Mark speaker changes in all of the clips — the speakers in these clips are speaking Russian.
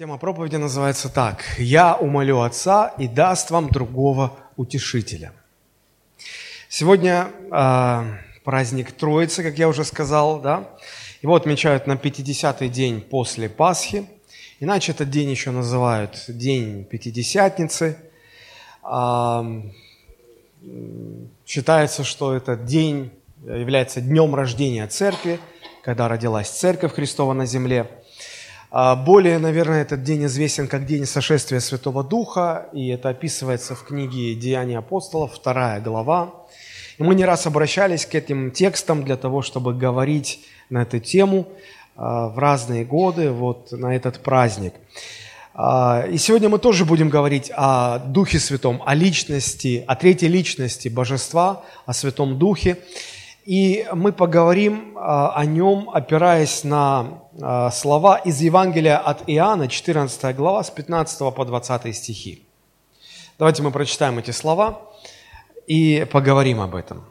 Speaker 1: Тема проповеди называется так. «Я умолю Отца и даст вам другого утешителя». Сегодня э, праздник Троицы, как я уже сказал, да? Его отмечают на 50-й день после Пасхи. Иначе этот день еще называют День Пятидесятницы. Э, считается, что этот день является днем рождения Церкви, когда родилась Церковь Христова на земле – более, наверное, этот день известен как День сошествия Святого Духа, и это описывается в книге «Деяния апостолов», вторая глава. И мы не раз обращались к этим текстам для того, чтобы говорить на эту тему а, в разные годы, вот на этот праздник. А, и сегодня мы тоже будем говорить о Духе Святом, о личности, о третьей личности Божества, о Святом Духе. И мы поговорим а, о нем, опираясь на а, слова из Евангелия от Иоанна, 14 глава, с 15 по 20 стихи. Давайте мы прочитаем эти слова и поговорим об этом.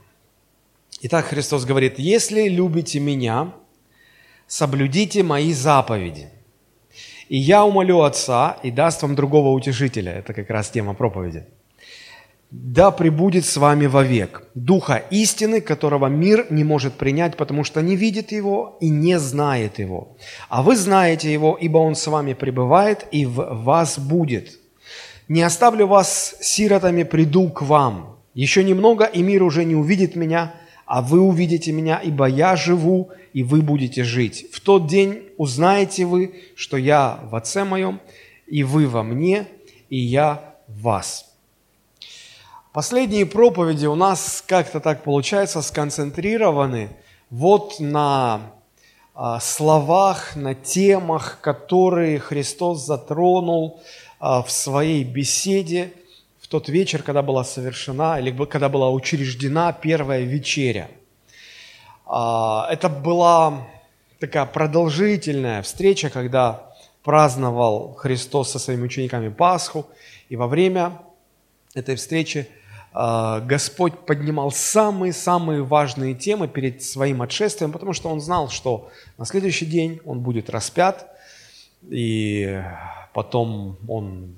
Speaker 1: Итак, Христос говорит, «Если любите Меня, соблюдите Мои заповеди, и я умолю Отца и даст вам другого утешителя». Это как раз тема проповеди – да пребудет с вами вовек. Духа истины, которого мир не может принять, потому что не видит его и не знает его. А вы знаете его, ибо он с вами пребывает и в вас будет. Не оставлю вас сиротами, приду к вам. Еще немного, и мир уже не увидит меня, а вы увидите меня, ибо я живу, и вы будете жить. В тот день узнаете вы, что я в Отце моем, и вы во мне, и я в вас». Последние проповеди у нас как-то так получается сконцентрированы вот на а, словах, на темах, которые Христос затронул а, в своей беседе в тот вечер, когда была совершена или когда была учреждена первая вечеря. А, это была такая продолжительная встреча, когда праздновал Христос со своими учениками Пасху, и во время этой встречи Господь поднимал самые-самые важные темы перед своим отшествием, потому что Он знал, что на следующий день Он будет распят, и потом он,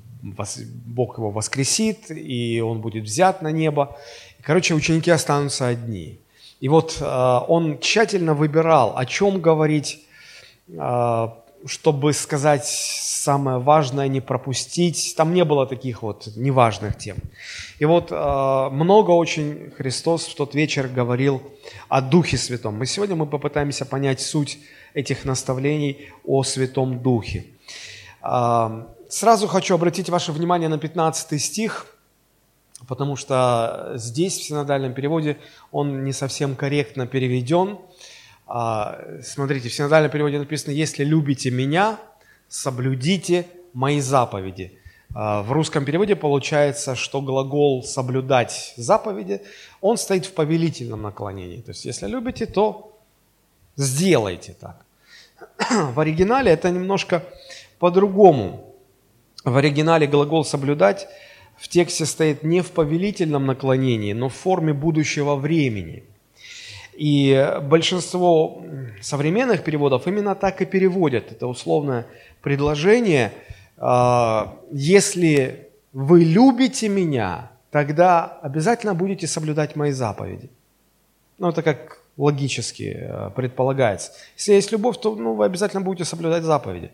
Speaker 1: Бог его воскресит, и он будет взят на небо. Короче, ученики останутся одни. И вот а, он тщательно выбирал, о чем говорить, а, чтобы сказать самое важное, не пропустить. Там не было таких вот неважных тем. И вот э, много очень Христос в тот вечер говорил о Духе Святом. И сегодня мы попытаемся понять суть этих наставлений о Святом Духе. Э, сразу хочу обратить ваше внимание на 15 стих, потому что здесь в синодальном переводе он не совсем корректно переведен. А, смотрите, в синодальном переводе написано, если любите меня, соблюдите мои заповеди. А, в русском переводе получается, что глагол «соблюдать заповеди», он стоит в повелительном наклонении. То есть, если любите, то сделайте так. В оригинале это немножко по-другому. В оригинале глагол «соблюдать» в тексте стоит не в повелительном наклонении, но в форме будущего времени – и большинство современных переводов именно так и переводят. Это условное предложение. А, Если вы любите меня, тогда обязательно будете соблюдать мои заповеди. Ну, это как логически э, предполагается. Если есть любовь, то ну, вы обязательно будете соблюдать заповеди.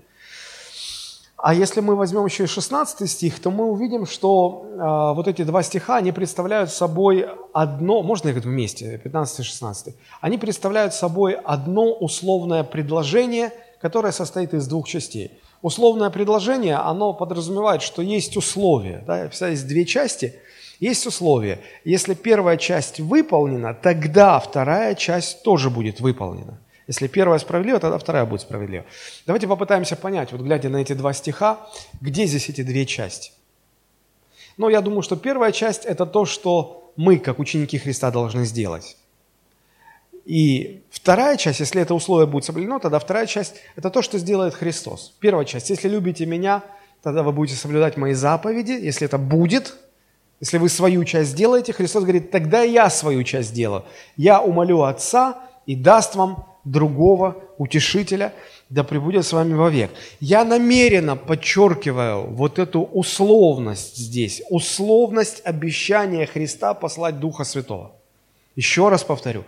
Speaker 1: А если мы возьмем еще и 16 стих, то мы увидим, что э, вот эти два стиха, они представляют собой одно, можно их вместе, 15 и 16, они представляют собой одно условное предложение, которое состоит из двух частей. Условное предложение, оно подразумевает, что есть условия, да, есть две части, есть условия. Если первая часть выполнена, тогда вторая часть тоже будет выполнена. Если первая справедлива, тогда вторая будет справедлива. Давайте попытаемся понять, вот глядя на эти два стиха, где здесь эти две части. Но я думаю, что первая часть – это то, что мы, как ученики Христа, должны сделать. И вторая часть, если это условие будет соблюдено, тогда вторая часть – это то, что сделает Христос. Первая часть – если любите меня, тогда вы будете соблюдать мои заповеди. Если это будет, если вы свою часть сделаете, Христос говорит, тогда я свою часть сделаю. Я умолю Отца и даст вам другого утешителя, да пребудет с вами вовек. Я намеренно подчеркиваю вот эту условность здесь, условность обещания Христа послать Духа Святого. Еще раз повторю,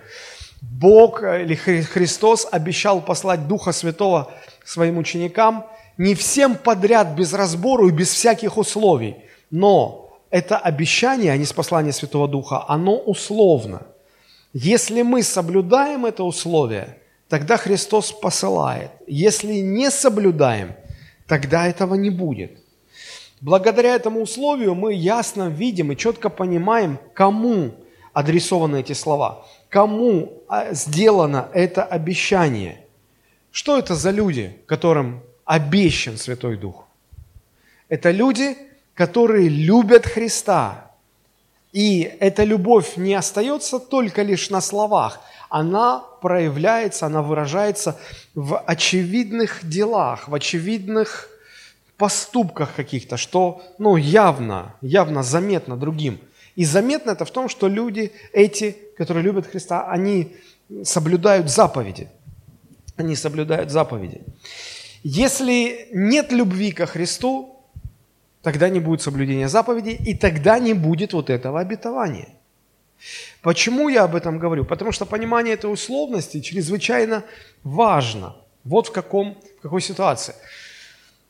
Speaker 1: Бог или Христос обещал послать Духа Святого своим ученикам не всем подряд, без разбору и без всяких условий, но это обещание, а не спаслание Святого Духа, оно условно. Если мы соблюдаем это условие, тогда Христос посылает. Если не соблюдаем, тогда этого не будет. Благодаря этому условию мы ясно видим и четко понимаем, кому адресованы эти слова, кому а, сделано это обещание. Что это за люди, которым обещан Святой Дух? Это люди, которые любят Христа. И эта любовь не остается только лишь на словах, она проявляется, она выражается в очевидных делах, в очевидных поступках каких-то, что ну, явно, явно заметно другим. И заметно это в том, что люди эти, которые любят Христа, они соблюдают заповеди. Они соблюдают заповеди. Если нет любви ко Христу, тогда не будет соблюдения заповедей, и тогда не будет вот этого обетования. Почему я об этом говорю? Потому что понимание этой условности чрезвычайно важно. Вот в, каком, в какой ситуации.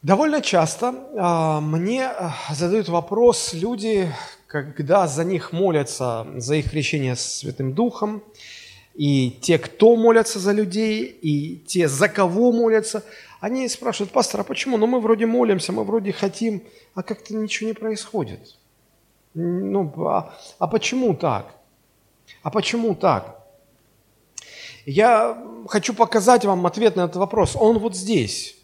Speaker 1: Довольно часто а, мне а, задают вопрос люди, когда за них молятся, за их крещение Святым Духом, и те, кто молятся за людей, и те, за кого молятся, они спрашивают, пастор, а почему? Ну, мы вроде молимся, мы вроде хотим, а как-то ничего не происходит. Ну, а, а почему так? А почему так? Я хочу показать вам ответ на этот вопрос. Он вот здесь.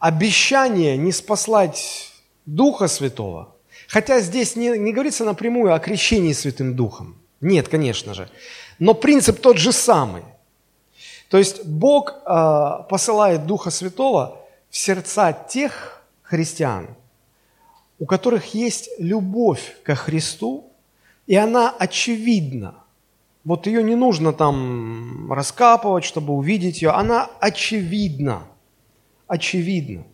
Speaker 1: Обещание не спаслать Духа Святого, хотя здесь не, не говорится напрямую о крещении Святым Духом. Нет, конечно же. Но принцип тот же самый – то есть Бог э, посылает Духа Святого в сердца тех христиан, у которых есть любовь ко Христу, и она очевидна. Вот ее не нужно там раскапывать, чтобы увидеть ее. Она очевидна. Очевидна.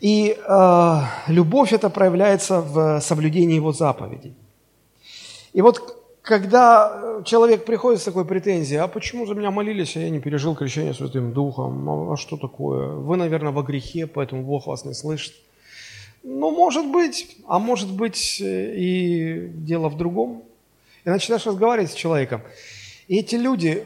Speaker 1: И э, любовь это проявляется в соблюдении его заповедей. И вот когда человек приходит с такой претензией, а почему за меня молились, а я не пережил крещение Святым Духом, а, а что такое? Вы, наверное, во грехе, поэтому Бог вас не слышит. Ну, может быть, а может быть э, и дело в другом. И начинаешь разговаривать с человеком. И эти люди,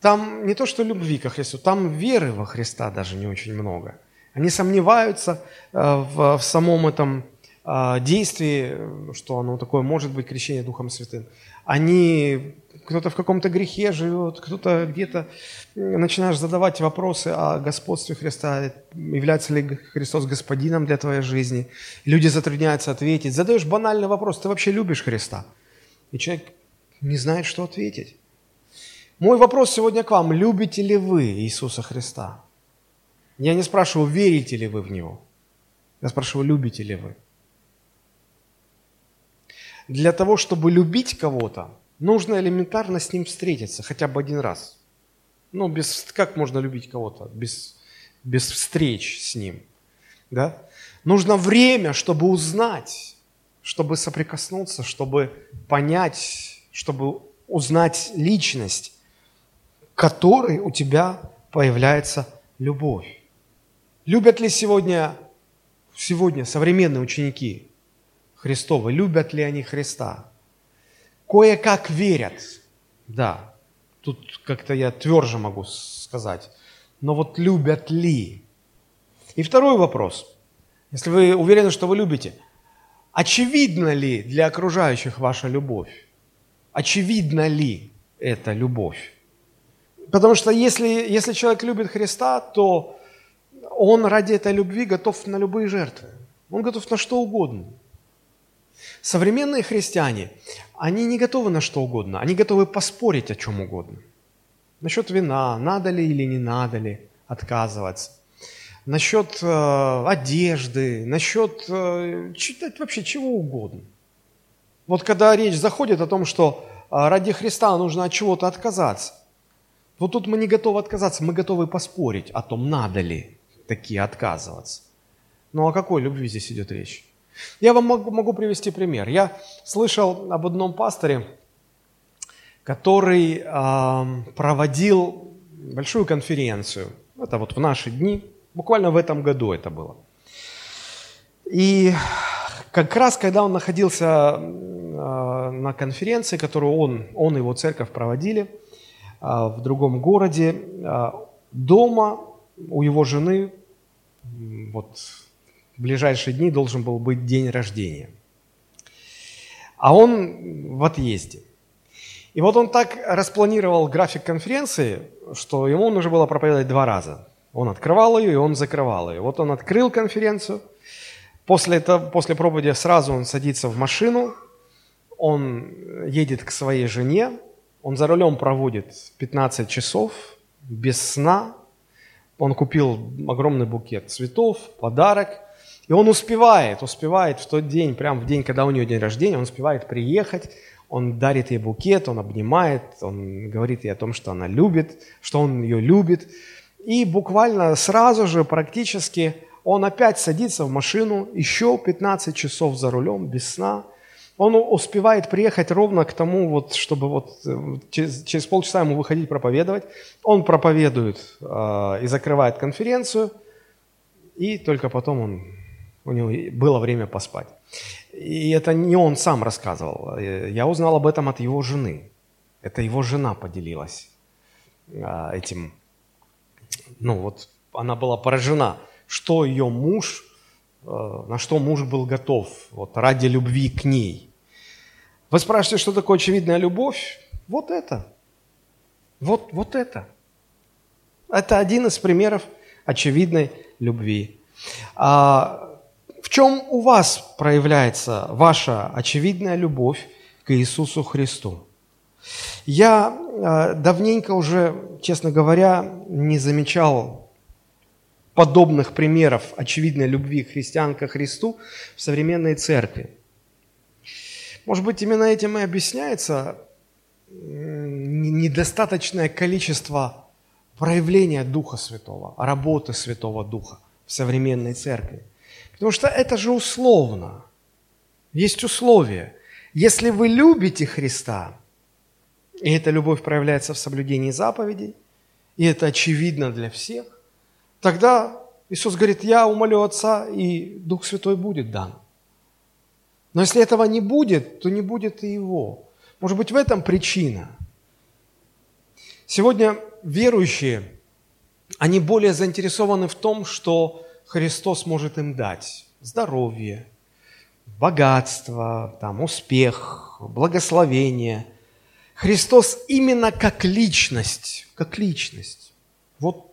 Speaker 1: там не то что любви ко Христу, там веры во Христа даже не очень много. Они сомневаются э, в, в самом этом а, действий, что оно такое может быть крещение Духом Святым. Они, кто-то в каком-то грехе живет, кто-то где-то начинаешь задавать вопросы о господстве Христа, является ли Христос господином для твоей жизни. Люди затрудняются ответить. Задаешь банальный вопрос, ты вообще любишь Христа? И человек не знает, что ответить. Мой вопрос сегодня к вам, любите ли вы Иисуса Христа? Я не спрашиваю, верите ли вы в Него. Я спрашиваю, любите ли вы для того, чтобы любить кого-то, нужно элементарно с ним встретиться хотя бы один раз. Ну, без, как можно любить кого-то без, без встреч с ним? Да? Нужно время, чтобы узнать, чтобы соприкоснуться, чтобы понять, чтобы узнать личность, которой у тебя появляется любовь. Любят ли сегодня, сегодня современные ученики Христовы, любят ли они Христа. Кое-как верят, да, тут как-то я тверже могу сказать, но вот любят ли? И второй вопрос, если вы уверены, что вы любите, очевидна ли для окружающих ваша любовь? Очевидна ли эта любовь? Потому что если, если человек любит Христа, то он ради этой любви готов на любые жертвы. Он готов на что угодно. Современные христиане, они не готовы на что угодно, они готовы поспорить о чем угодно. Насчет вина, надо ли или не надо ли отказываться. Насчет э, одежды, насчет э, читать вообще чего угодно. Вот когда речь заходит о том, что э, ради Христа нужно от чего-то отказаться, Вот тут мы не готовы отказаться, мы готовы поспорить о том, надо ли такие отказываться. Ну о какой любви здесь идет речь? Я вам могу, могу привести пример. Я слышал об одном пасторе, который э, проводил большую конференцию. Это вот в наши дни, буквально в этом году это было. И как раз, когда он находился э, на конференции, которую он, он и его церковь проводили э, в другом городе, э, дома у его жены вот в ближайшие дни должен был быть день рождения. А он в отъезде. И вот он так распланировал график конференции, что ему нужно было проповедовать два раза. Он открывал ее, и он закрывал ее. Вот он открыл конференцию, после, этого, после проповеди сразу он садится в машину, он едет к своей жене, он за рулем проводит 15 часов без сна, он купил огромный букет цветов, подарок, и он успевает, успевает в тот день, прямо в день, когда у нее день рождения, он успевает приехать, он дарит ей букет, он обнимает, он говорит ей о том, что она любит, что он ее любит. И буквально сразу же, практически, он опять садится в машину, еще 15 часов за рулем, без сна. Он успевает приехать ровно к тому, вот, чтобы вот э, через, через полчаса ему выходить проповедовать. Он проповедует э, и закрывает конференцию, и только потом он, у него было время поспать. И это не он сам рассказывал. Я узнал об этом от его жены. Это его жена поделилась а, этим. Ну вот она была поражена, что ее муж, а, на что муж был готов вот, ради любви к ней. Вы спрашиваете, что такое очевидная любовь? Вот это. Вот, вот это. Это один из примеров очевидной любви. А, в чем у вас проявляется ваша очевидная любовь к Иисусу Христу? Я э, давненько уже, честно говоря, не замечал подобных примеров очевидной любви христиан ко Христу в современной церкви. Может быть, именно этим и объясняется недостаточное количество проявления Духа Святого, работы Святого Духа в современной церкви. Потому что это же условно. Есть условия. Если вы любите Христа, и эта любовь проявляется в соблюдении заповедей, и это очевидно для всех, тогда Иисус говорит, я умолю Отца, и Дух Святой будет дан. Но если этого не будет, то не будет и Его. Может быть, в этом причина. Сегодня верующие, они более заинтересованы в том, что Христос может им дать здоровье, богатство, там, успех, благословение. Христос именно как личность, как личность. Вот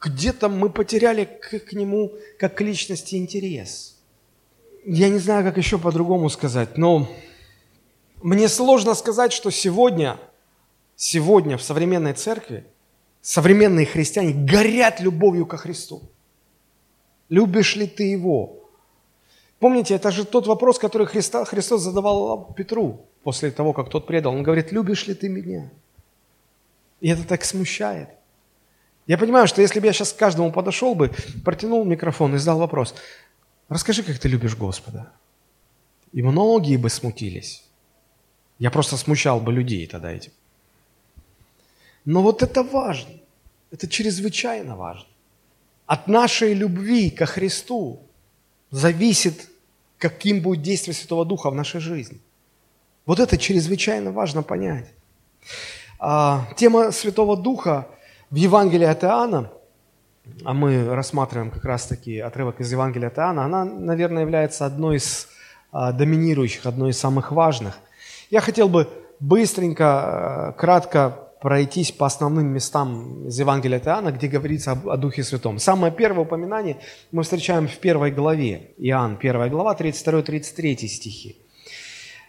Speaker 1: где-то мы потеряли к, к Нему как к личности интерес. Я не знаю, как еще по-другому сказать, но мне сложно сказать, что сегодня, сегодня в современной церкви современные христиане горят любовью ко Христу. Любишь ли ты его? Помните, это же тот вопрос, который Христа, Христос задавал Петру после того, как тот предал. Он говорит, любишь ли ты меня? И это так смущает. Я понимаю, что если бы я сейчас к каждому подошел бы, протянул микрофон и задал вопрос, расскажи, как ты любишь Господа. И многие бы смутились. Я просто смущал бы людей тогда этим. Но вот это важно. Это чрезвычайно важно. От нашей любви ко Христу зависит, каким будет действие Святого Духа в нашей жизни. Вот это чрезвычайно важно понять. А, тема Святого Духа в Евангелии от Иоанна, а мы рассматриваем как раз-таки отрывок из Евангелия от Иоанна, она, наверное, является одной из а, доминирующих, одной из самых важных. Я хотел бы быстренько, а, кратко пройтись по основным местам из Евангелия от Иоанна, где говорится о, о Духе Святом. Самое первое упоминание мы встречаем в первой главе, Иоанн, первая глава, 32-33 стихи.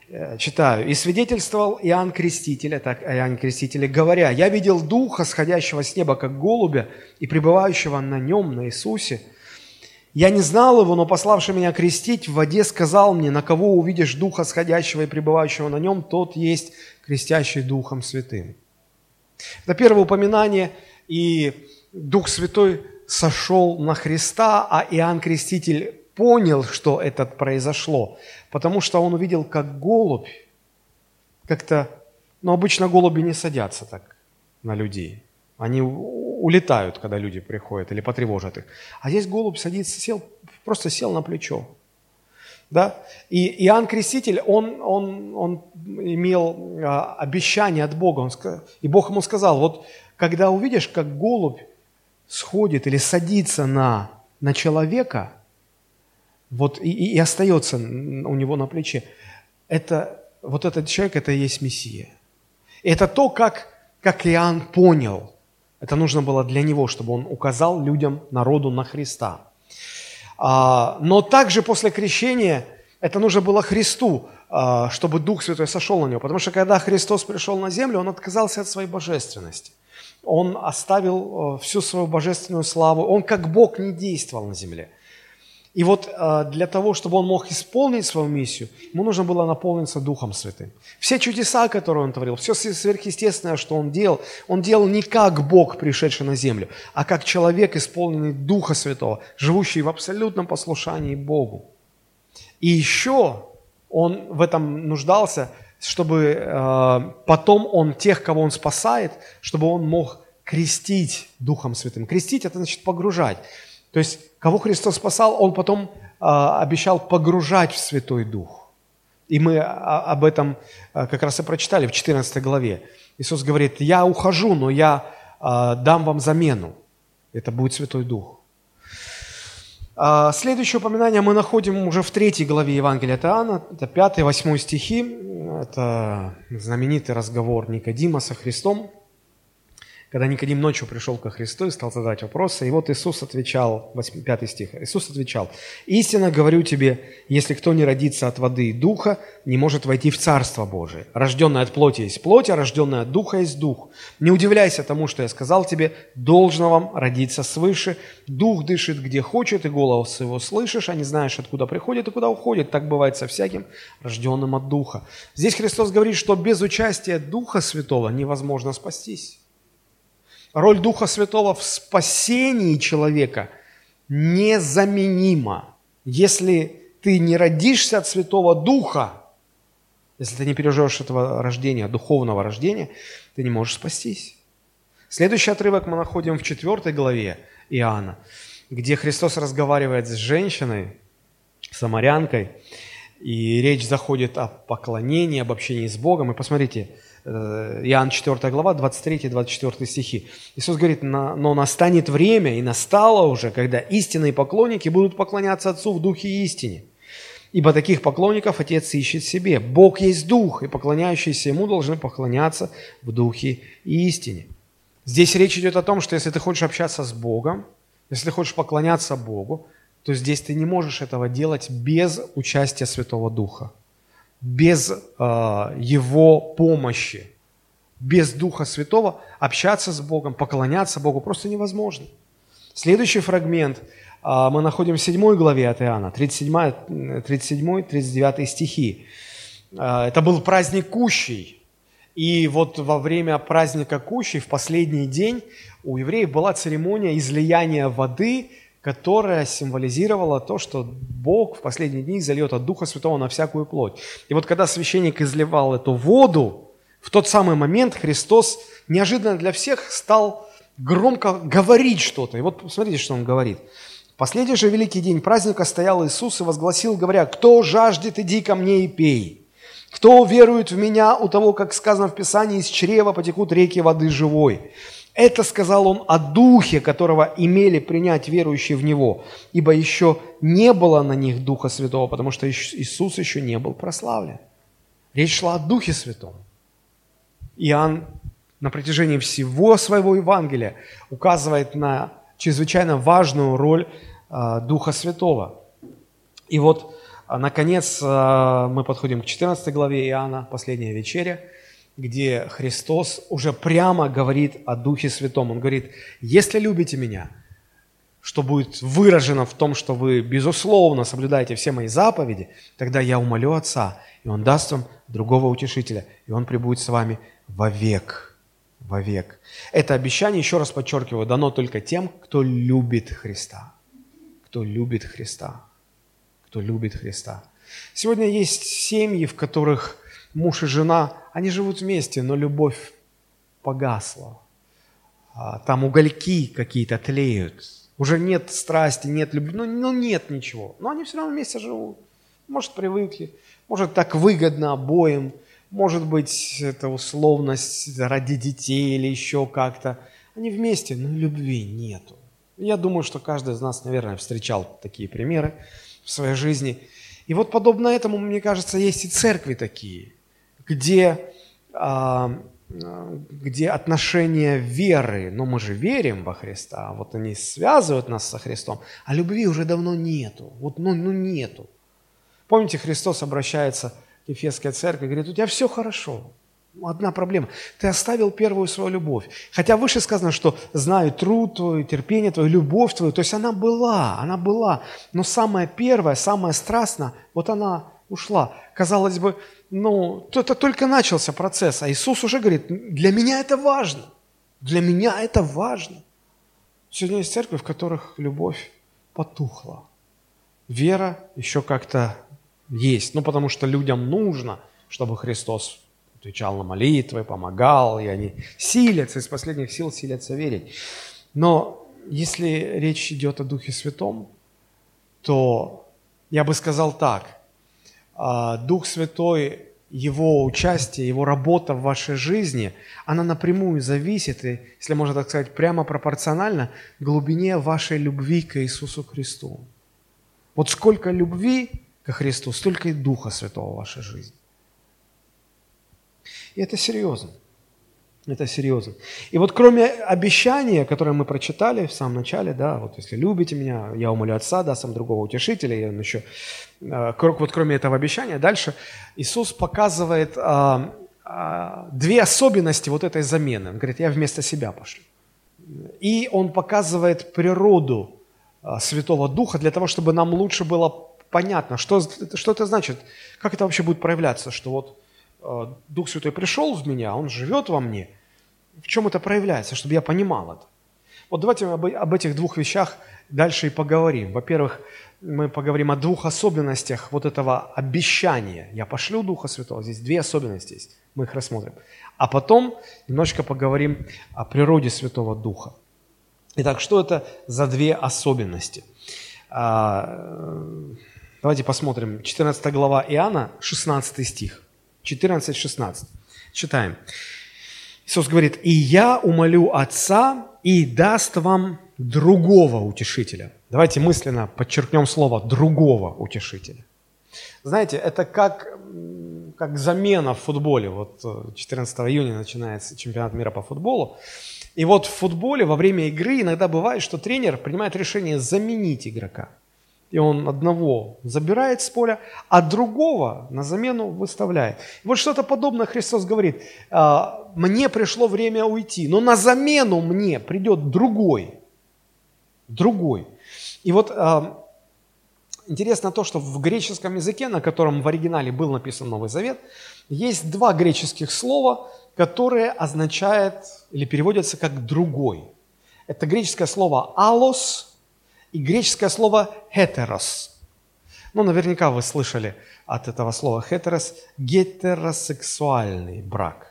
Speaker 1: Э, читаю. «И свидетельствовал Иоанн Креститель, так Иоанн Креститель, говоря, «Я видел Духа, сходящего с неба, как голубя, и пребывающего на нем, на Иисусе. Я не знал его, но пославший меня крестить в воде сказал мне, на кого увидишь Духа, сходящего и пребывающего на нем, тот есть крестящий Духом Святым». Это первое упоминание, и Дух Святой сошел на Христа, а Иоанн Креститель понял, что это произошло, потому что он увидел, как голубь, как-то, ну, обычно голуби не садятся так на людей. Они улетают, когда люди приходят или потревожат их. А здесь голубь садится, сел, просто сел на плечо. Да? И Иоанн Креститель, он, он, он имел а, обещание от Бога. Он, и Бог ему сказал, вот когда увидишь, как голубь сходит или садится на, на человека, вот и, и остается у него на плече, это, вот этот человек, это и есть Мессия. это то, как, как Иоанн понял. Это нужно было для него, чтобы он указал людям, народу на Христа. А, но также после крещения это нужно было Христу, а, чтобы Дух Святой сошел на него. Потому что когда Христос пришел на землю, он отказался от своей божественности. Он оставил э, всю свою божественную славу. Он как Бог не действовал на земле. И вот э, для того, чтобы он мог исполнить свою миссию, ему нужно было наполниться Духом Святым. Все чудеса, которые он творил, все сверхъестественное, что он делал, он делал не как Бог, пришедший на землю, а как человек, исполненный Духа Святого, живущий в абсолютном послушании Богу. И еще он в этом нуждался, чтобы э, потом он тех, кого он спасает, чтобы он мог крестить Духом Святым. Крестить – это значит погружать. То есть, кого Христос спасал, Он потом э, обещал погружать в Святой Дух. И мы об этом э, как раз и прочитали в 14 главе. Иисус говорит, я ухожу, но я дам вам замену. Это будет Святой Дух. Следующее упоминание мы находим уже в третьей главе Евангелия от Иоанна, это 5-8 стихи, это знаменитый разговор Никодима со Христом когда Никодим ночью пришел ко Христу и стал задать вопросы, и вот Иисус отвечал, 8, 5 стих, Иисус отвечал, «Истинно говорю тебе, если кто не родится от воды и духа, не может войти в Царство Божие. Рожденный от плоти есть плоть, а рожденный от духа есть дух. Не удивляйся тому, что я сказал тебе, должно вам родиться свыше. Дух дышит, где хочет, и голос его слышишь, а не знаешь, откуда приходит и куда уходит. Так бывает со всяким, рожденным от духа». Здесь Христос говорит, что без участия Духа Святого невозможно спастись. Роль Духа Святого в спасении человека незаменима. Если ты не родишься от Святого Духа, если ты не переживешь этого рождения, духовного рождения, ты не можешь спастись. Следующий отрывок мы находим в 4 главе Иоанна, где Христос разговаривает с женщиной, самарянкой, и речь заходит о поклонении, об общении с Богом. И посмотрите, Иоанн 4 глава, 23-24 стихи. Иисус говорит, но настанет время, и настало уже, когда истинные поклонники будут поклоняться Отцу в Духе и истине. Ибо таких поклонников Отец ищет себе. Бог есть Дух, и поклоняющиеся Ему должны поклоняться в Духе и истине. Здесь речь идет о том, что если ты хочешь общаться с Богом, если ты хочешь поклоняться Богу, то здесь ты не можешь этого делать без участия Святого Духа без э, Его помощи, без Духа Святого общаться с Богом, поклоняться Богу просто невозможно. Следующий фрагмент э, мы находим в 7 главе от Иоанна, 37-39 стихи. Э, это был праздник Кущей. И вот во время праздника Кущей, в последний день, у евреев была церемония излияния воды – которая символизировала то, что Бог в последние дни зальет от Духа Святого на всякую плоть. И вот когда священник изливал эту воду, в тот самый момент Христос неожиданно для всех стал громко говорить что-то. И вот посмотрите, что он говорит. Последний же великий день праздника стоял Иисус и возгласил, говоря, «Кто жаждет, иди ко мне и пей. Кто верует в меня, у того, как сказано в Писании, из чрева потекут реки воды живой». Это сказал он о Духе, которого имели принять верующие в Него, ибо еще не было на них Духа Святого, потому что Иисус еще не был прославлен. Речь шла о Духе Святом. Иоанн на протяжении всего своего Евангелия указывает на чрезвычайно важную роль а, Духа Святого. И вот, а, наконец, а, мы подходим к 14 главе Иоанна, последняя вечеря – где Христос уже прямо говорит о Духе Святом. Он говорит, если любите меня, что будет выражено в том, что вы, безусловно, соблюдаете все мои заповеди, тогда я умолю Отца, и Он даст вам другого утешителя, и Он прибудет с вами вовек. вовек. Это обещание, еще раз подчеркиваю, дано только тем, кто любит Христа. Кто любит Христа. Кто любит Христа. Сегодня есть семьи, в которых муж и жена, они живут вместе, но любовь погасла. А, там угольки какие-то тлеют. Уже нет страсти, нет любви, ну, ну нет ничего. Но они все равно вместе живут. Может, привыкли, может, так выгодно обоим, может быть, это условность ради детей или еще как-то. Они вместе, но любви нету. Я думаю, что каждый из нас, наверное, встречал такие примеры в своей жизни. И вот подобно этому, мне кажется, есть и церкви такие, где, а, где отношения веры, но мы же верим во Христа, вот они связывают нас со Христом, а любви уже давно нету, вот ну, ну нету. Помните, Христос обращается к Ефесской церкви и говорит, у тебя все хорошо, Одна проблема. Ты оставил первую свою любовь. Хотя выше сказано, что знаю труд твой, терпение твое, любовь твою. То есть она была, она была. Но самая первая, самая страстная, вот она ушла. Казалось бы, ну, это только начался процесс. А Иисус уже говорит, для меня это важно. Для меня это важно. Сегодня есть церкви, в которых любовь потухла. Вера еще как-то есть. Ну, потому что людям нужно, чтобы Христос отвечал на молитвы, помогал, и они силятся, из последних сил силятся верить. Но если речь идет о Духе Святом, то я бы сказал так, Дух Святой, Его участие, Его работа в вашей жизни, она напрямую зависит, и, если можно так сказать, прямо пропорционально глубине вашей любви к Иисусу Христу. Вот сколько любви ко Христу, столько и Духа Святого в вашей жизни. И это серьезно. Это серьезно. И вот кроме обещания, которое мы прочитали в самом начале, да, вот если любите меня, я умолю Отца, да, сам другого утешителя, и он еще, э, вот кроме этого обещания, дальше Иисус показывает а, а, две особенности вот этой замены. Он говорит, я вместо себя пошлю. И он показывает природу а, Святого Духа для того, чтобы нам лучше было понятно, что, что это значит, как это вообще будет проявляться, что вот Дух Святой пришел в меня, Он живет во мне. В чем это проявляется, чтобы я понимал это? Вот давайте об, об этих двух вещах дальше и поговорим. Во-первых, мы поговорим о двух особенностях вот этого обещания. Я пошлю Духа Святого. Здесь две особенности есть. Мы их рассмотрим. А потом немножечко поговорим о природе Святого Духа. Итак, что это за две особенности? А, давайте посмотрим. 14 глава Иоанна, 16 стих. 14-16. Читаем. Иисус говорит, «И я умолю Отца, и даст вам другого утешителя». Давайте мысленно подчеркнем слово «другого утешителя». Знаете, это как, как замена в футболе. Вот 14 э, июня начинается чемпионат мира по футболу. И вот в футболе во время игры иногда бывает, что тренер принимает решение заменить игрока – и он одного забирает с поля, а другого на замену выставляет. Вот что-то подобное Христос говорит, «А, мне пришло время уйти, но на замену мне придет другой, другой. И вот а, интересно то, что в греческом языке, на котором в оригинале был написан Новый Завет, есть два греческих слова, которые означают или переводятся как «другой». Это греческое слово «алос», и греческое слово «heteros». Ну, наверняка вы слышали от этого слова «heteros» – гетеросексуальный брак.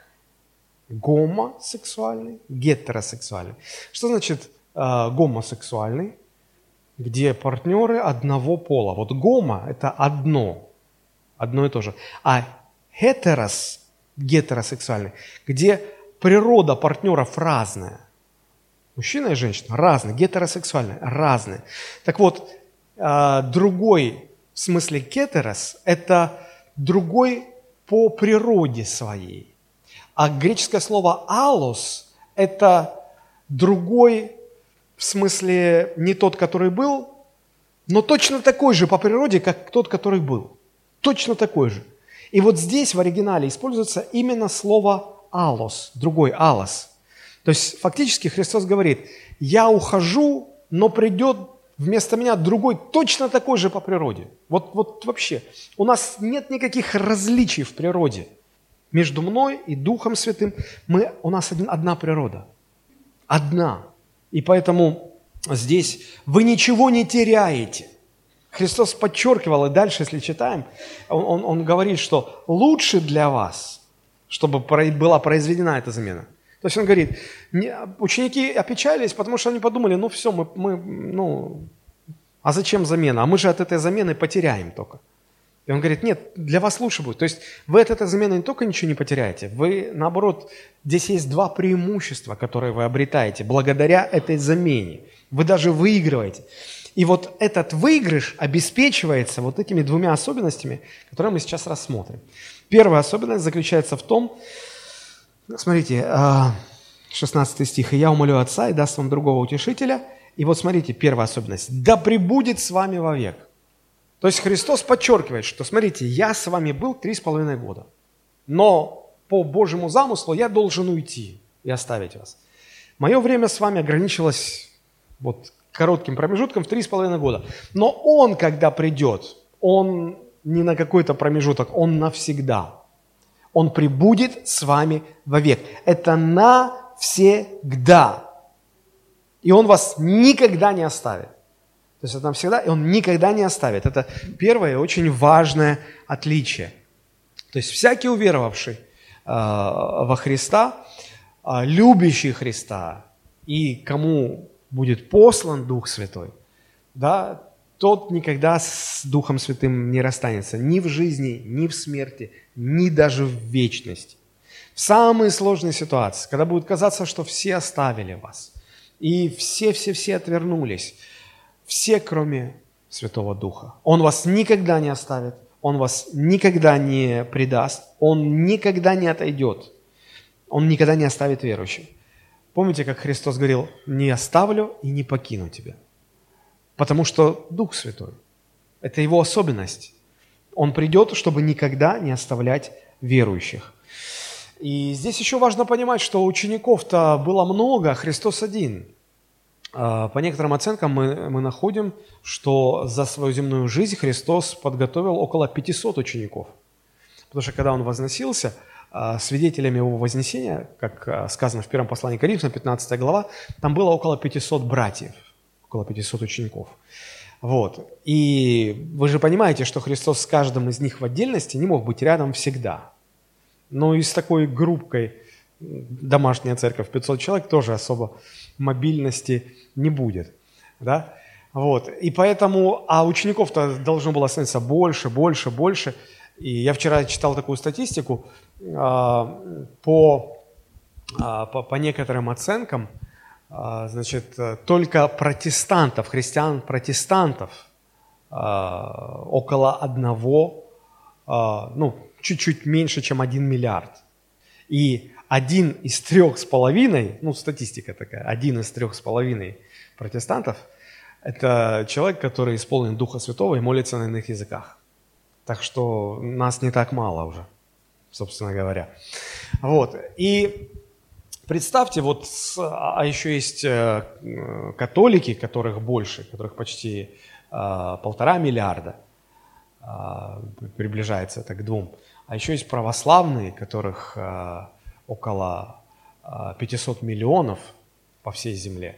Speaker 1: Гомосексуальный, гетеросексуальный. Что значит э, гомосексуальный? Где партнеры одного пола. Вот гомо – это одно, одно и то же. А heteros, гетеросексуальный, где природа партнеров разная – Мужчина и женщина разные, гетеросексуальные, разные. Так вот, а, другой в смысле кетерос – это другой по природе своей. А греческое слово «алос» – это другой в смысле не тот, который был, но точно такой же по природе, как тот, который был. Точно такой же. И вот здесь в оригинале используется именно слово «алос», другой «алос». То есть фактически Христос говорит, я ухожу, но придет вместо меня другой, точно такой же по природе. Вот, вот вообще, у нас нет никаких различий в природе. Между мной и Духом Святым мы, у нас одна природа. Одна. И поэтому здесь вы ничего не теряете. Христос подчеркивал, и дальше, если читаем, он, он, он говорит, что лучше для вас, чтобы была произведена эта замена. То есть он говорит, ученики опечалились, потому что они подумали, ну все, мы, мы, ну, а зачем замена? А мы же от этой замены потеряем только. И он говорит, нет, для вас лучше будет. То есть вы от этой замены не только ничего не потеряете, вы, наоборот, здесь есть два преимущества, которые вы обретаете благодаря этой замене. Вы даже выигрываете. И вот этот выигрыш обеспечивается вот этими двумя особенностями, которые мы сейчас рассмотрим. Первая особенность заключается в том, смотрите, 16 а, стих, «И я умолю Отца и даст вам другого утешителя». И вот смотрите, первая особенность. «Да пребудет с вами вовек». То есть Христос подчеркивает, что, смотрите, я с вами был три с половиной года, но по Божьему замыслу я должен уйти и оставить вас. Мое время с вами ограничилось вот коротким промежутком в три с половиной года. Но Он, когда придет, Он не на какой-то промежуток, Он навсегда. Он прибудет с вами вовек. Это навсегда. И Он вас никогда не оставит. То есть это навсегда, и Он никогда не оставит. Это первое очень важное отличие. То есть всякий уверовавший э, во Христа, э, любящий Христа, и кому будет послан Дух Святой, да, тот никогда с Духом Святым не расстанется ни в жизни, ни в смерти, ни даже в вечности. В самые сложные ситуации, когда будет казаться, что все оставили вас, и все-все-все отвернулись, все, кроме Святого Духа. Он вас никогда не оставит, Он вас никогда не предаст, Он никогда не отойдет, Он никогда не оставит верующих. Помните, как Христос говорил, не оставлю и не покину тебя. Потому что Дух Святой – это его особенность. Он придет, чтобы никогда не оставлять верующих. И здесь еще важно понимать, что учеников-то было много, Христос один. А, по некоторым оценкам мы, мы находим, что за свою земную жизнь Христос подготовил около 500 учеников. Потому что когда Он возносился – а, свидетелями его вознесения, как а, сказано в первом послании Коринфянам, 15 глава, там было около 500 братьев, около 500 учеников. Вот. И вы же понимаете, что Христос с каждым из них в отдельности не мог быть рядом всегда. Но и с такой группкой домашняя церковь 500 человек тоже особо мобильности не будет. Да? Вот. И поэтому, а учеников-то должно было становиться больше, больше, больше. И я вчера читал такую статистику, а, по, а, по, по некоторым оценкам, значит, только протестантов, христиан-протестантов около одного, ну, чуть-чуть меньше, чем один миллиард. И один из трех с половиной, ну, статистика такая, один из трех с половиной протестантов – это человек, который исполнен Духа Святого и молится на иных языках. Так что нас не так мало уже, собственно говоря. Вот. И представьте, вот, а еще есть э, католики, которых больше, которых почти э, полтора миллиарда, э, приближается это к двум. А еще есть православные, которых около 500 миллионов по всей земле.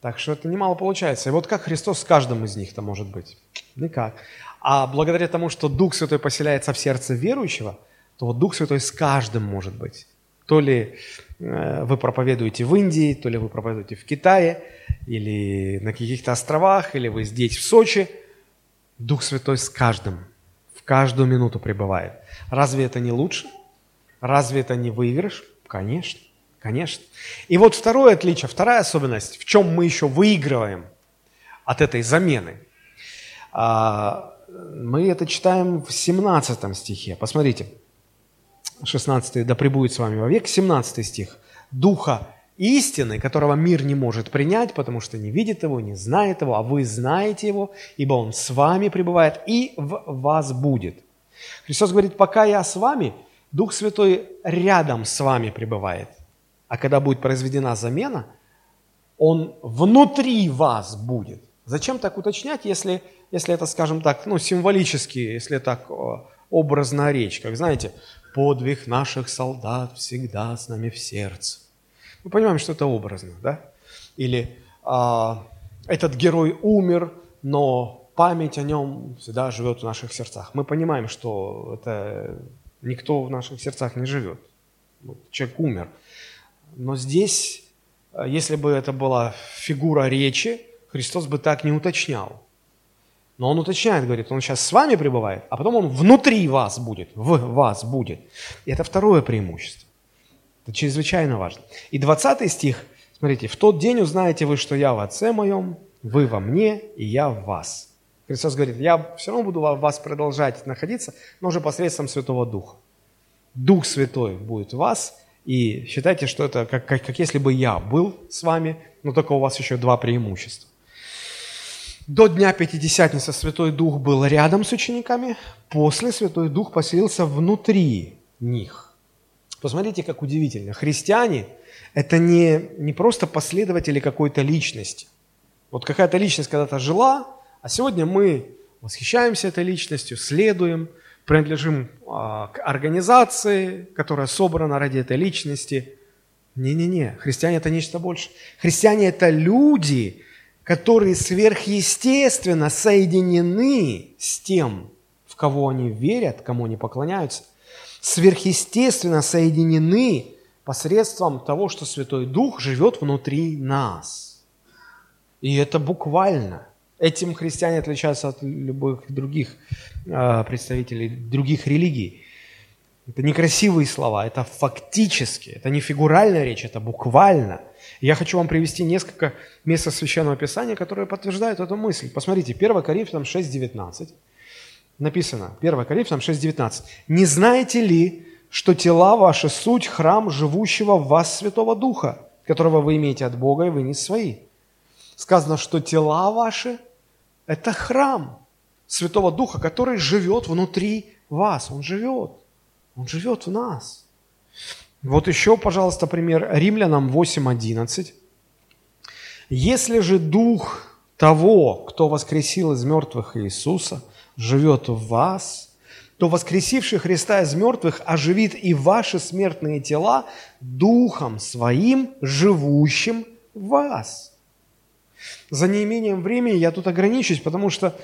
Speaker 1: Так что это немало получается. И вот как Христос с каждым из них-то может быть? Никак. А благодаря тому, что Дух Святой поселяется в сердце верующего, то вот Дух Святой с каждым может быть. То ли э, вы проповедуете в Индии, то ли вы проповедуете в Китае, или на каких-то островах, или вы здесь, в Сочи. Дух Святой с каждым, в каждую минуту пребывает. Разве это не лучше? Разве это не выигрыш? Конечно, конечно. И вот второе отличие, вторая особенность, в чем мы еще выигрываем от этой замены а, – мы это читаем в 17 стихе. Посмотрите, 16 «Да пребудет с вами вовек», 17 стих. «Духа истины, которого мир не может принять, потому что не видит его, не знает его, а вы знаете его, ибо он с вами пребывает и в вас будет». Христос говорит, пока я с вами, Дух Святой рядом с вами пребывает. А когда будет произведена замена, Он внутри вас будет. Зачем так уточнять, если если это, скажем так, ну, символически, если так образная речь, как знаете, подвиг наших солдат всегда с нами в сердце. Мы понимаем, что это образно, да? Или а, этот герой умер, но память о нем всегда живет в наших сердцах. Мы понимаем, что это никто в наших сердцах не живет. Человек умер. Но здесь, а, если бы это была фигура речи, Христос бы так не уточнял. Но он уточняет, говорит, он сейчас с вами пребывает, а потом он внутри вас будет, в вас будет. И это второе преимущество. Это чрезвычайно важно. И 20 стих, смотрите, «В тот день узнаете вы, что я в Отце моем, вы во мне, и я в вас». Христос говорит, я все равно буду в вас продолжать находиться, но уже посредством Святого Духа. Дух Святой будет в вас, и считайте, что это как, как, как если бы я был с вами, но только у вас еще два преимущества. До Дня Пятидесятницы Святой Дух был рядом с учениками, после Святой Дух поселился внутри них. Посмотрите, как удивительно. Христиане – это не, не просто последователи какой-то личности. Вот какая-то личность когда-то жила, а сегодня мы восхищаемся этой личностью, следуем, принадлежим а, к организации, которая собрана ради этой личности. Не-не-не, христиане – это нечто больше. Христиане – это люди, которые сверхъестественно соединены с тем, в кого они верят, кому они поклоняются, сверхъестественно соединены посредством того, что Святой Дух живет внутри нас. И это буквально. Этим христиане отличаются от любых других э, представителей других религий. Это некрасивые слова, это фактически, это не фигуральная речь, это буквально – я хочу вам привести несколько мест Священного Писания, которые подтверждают эту мысль. Посмотрите, 1 Коринфянам 6.19. Написано, 1 Коринфянам 6.19. «Не знаете ли, что тела ваши – суть храм живущего в вас Святого Духа, которого вы имеете от Бога, и вы не свои?» Сказано, что тела ваши – это храм Святого Духа, который живет внутри вас. Он живет. Он живет в нас. Вот еще, пожалуйста, пример Римлянам 8.11. «Если же Дух того, кто воскресил из мертвых Иисуса, живет в вас, то воскресивший Христа из мертвых оживит и ваши смертные тела Духом Своим, живущим в вас». За неимением времени я тут ограничусь, потому что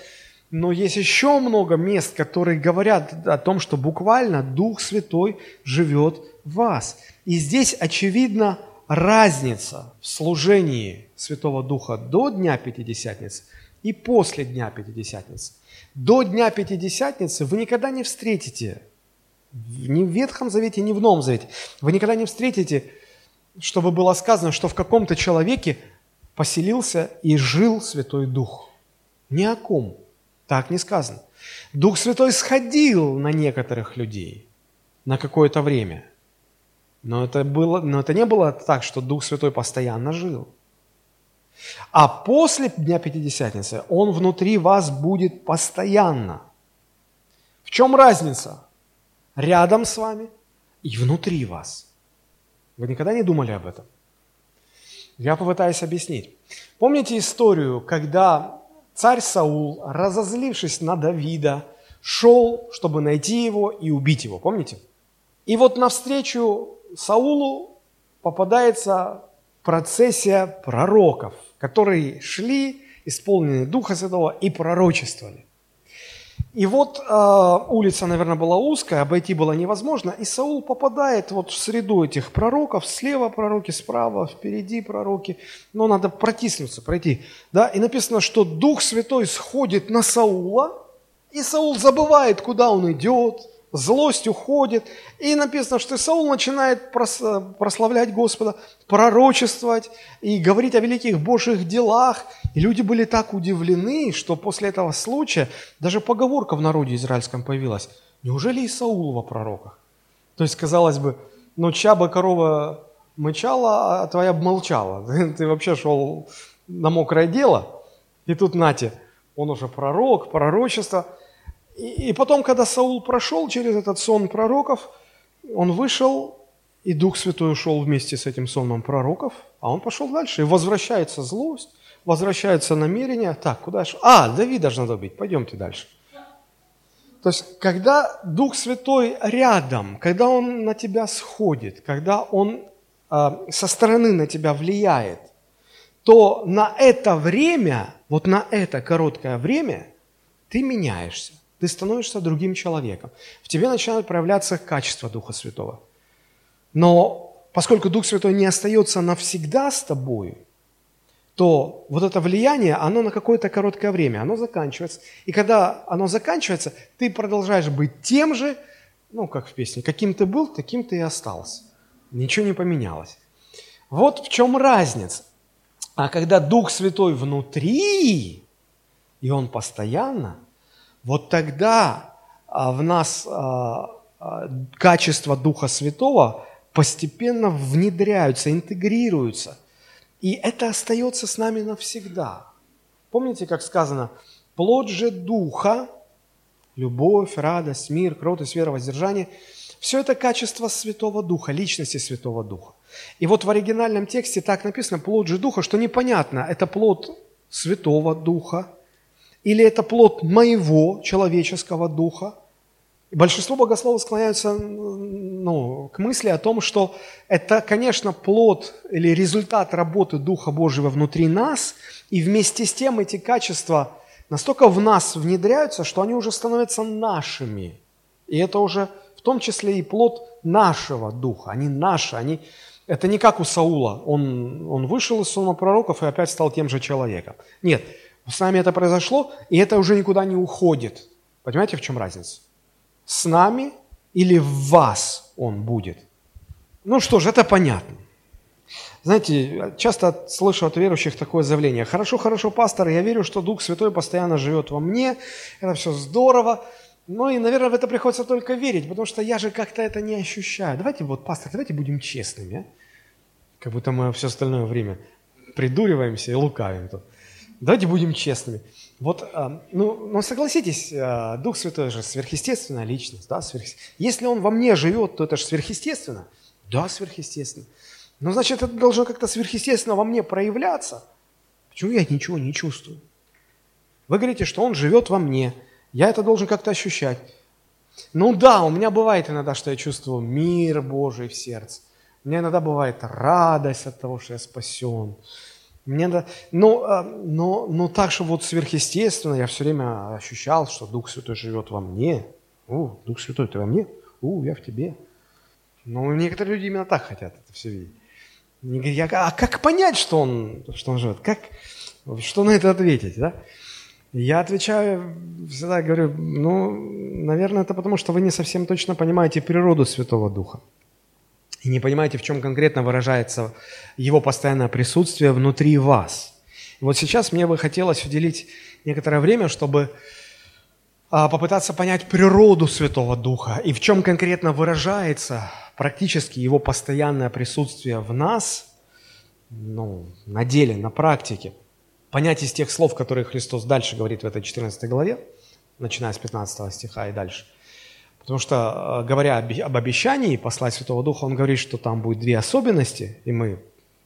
Speaker 1: но есть еще много мест, которые говорят о том, что буквально Дух Святой живет вас. И здесь очевидна разница в служении Святого Духа до Дня Пятидесятницы и после Дня Пятидесятницы. До Дня Пятидесятницы вы никогда не встретите, ни в Ветхом Завете, ни в Новом Завете, вы никогда не встретите, чтобы было сказано, что в каком-то человеке поселился и жил Святой Дух. Ни о ком. Так не сказано. Дух Святой сходил на некоторых людей на какое-то время. Но это, было, но это не было так, что Дух Святой постоянно жил. А после Дня Пятидесятницы Он внутри вас будет постоянно. В чем разница? Рядом с вами и внутри вас. Вы никогда не думали об этом? Я попытаюсь объяснить. Помните историю, когда царь Саул, разозлившись на Давида, шел, чтобы найти его и убить его. Помните? И вот навстречу Саулу попадается процессия пророков, которые шли, исполненные Духа Святого, и пророчествовали. И вот э, улица, наверное, была узкая, обойти было невозможно, и Саул попадает вот в среду этих пророков, слева пророки, справа, впереди пророки, но надо протиснуться, пройти. Да? И написано, что Дух Святой сходит на Саула, и Саул забывает, куда он идет, злость уходит. И написано, что Саул начинает прославлять Господа, пророчествовать и говорить о великих Божьих делах. И люди были так удивлены, что после этого случая даже поговорка в народе израильском появилась. Неужели и Саул во пророках? То есть, казалось бы, ну бы корова мычала, а твоя бы молчала. Ты вообще шел на мокрое дело, и тут нате, он уже пророк, пророчество – и, и потом, когда Саул прошел через этот сон пророков, он вышел, и Дух Святой ушел вместе с этим сонмом пророков, а он пошел дальше. И возвращается злость, возвращаются намерения. Так, куда же? А, Давида же надо убить, пойдемте дальше. То есть, когда Дух Святой рядом, когда Он на тебя сходит, когда Он э, со стороны на тебя влияет, то на это время, вот на это короткое время, ты меняешься, ты становишься другим человеком. В тебе начинают проявляться качества Духа Святого. Но поскольку Дух Святой не остается навсегда с тобой, то вот это влияние, оно на какое-то короткое время, оно заканчивается. И когда оно заканчивается, ты продолжаешь быть тем же, ну, как в песне, каким ты был, таким ты и остался. Ничего не поменялось. Вот в чем разница. А когда Дух Святой внутри, и Он постоянно, вот тогда а, в нас а, а, качества Духа Святого постепенно внедряются, интегрируются. И это остается с нами навсегда. Помните, как сказано, плод же Духа, любовь, радость, мир, кротость, вера, воздержание – все это качество Святого Духа, личности Святого Духа. И вот в оригинальном тексте так написано «плод же Духа», что непонятно, это плод Святого Духа или это плод моего человеческого Духа. Большинство богословов склоняются ну, к мысли о том, что это, конечно, плод или результат работы Духа Божьего внутри нас, и вместе с тем эти качества настолько в нас внедряются, что они уже становятся нашими. И это уже в том числе и плод нашего духа. Они наши, они... Это не как у Саула. Он, он вышел из сона пророков и опять стал тем же человеком. Нет, с нами это произошло, и это уже никуда не уходит. Понимаете, в чем разница? С нами или в вас он будет? Ну что ж, это понятно. Знаете, часто слышу от верующих такое заявление. Хорошо, хорошо, пастор, я верю, что Дух Святой постоянно живет во мне, это все здорово, ну и, наверное, в это приходится только верить, потому что я же как-то это не ощущаю. Давайте вот, пастор, давайте будем честными, а? Как будто мы все остальное время придуриваемся и лукавим тут. Давайте будем честными. Вот, а, ну, ну согласитесь, а, Дух Святой же сверхъестественная личность, да, сверх... Если Он во мне живет, то это же сверхъестественно. Да, сверхъестественно. Но значит, это должно как-то сверхъестественно во мне проявляться. Почему я ничего не чувствую? Вы говорите, что Он живет во мне – я это должен как-то ощущать. Ну да, у меня бывает иногда, что я чувствую мир Божий в сердце. У меня иногда бывает радость от того, что я спасен. Мне да, но, а, но, но так, что вот сверхъестественно, я все время ощущал, что Дух Святой живет во мне. О, Дух Святой, ты во мне? О, я в тебе. Но некоторые люди именно так хотят это все видеть. Я, а как понять, что он, что он живет? Как, что на это ответить, да? Я отвечаю, всегда говорю, ну, наверное, это потому, что вы не совсем точно понимаете природу Святого Духа. И не понимаете, в чем конкретно выражается его постоянное присутствие внутри вас. И вот сейчас мне бы хотелось уделить некоторое время, чтобы а, попытаться понять природу Святого Духа и в чем конкретно выражается практически его постоянное присутствие в нас, ну, на деле, на практике понять из тех слов, которые Христос дальше говорит в этой 14 главе, начиная с 15 стиха и дальше. Потому что, э, говоря об обещании послать Святого Духа, он говорит, что там будет две особенности, и мы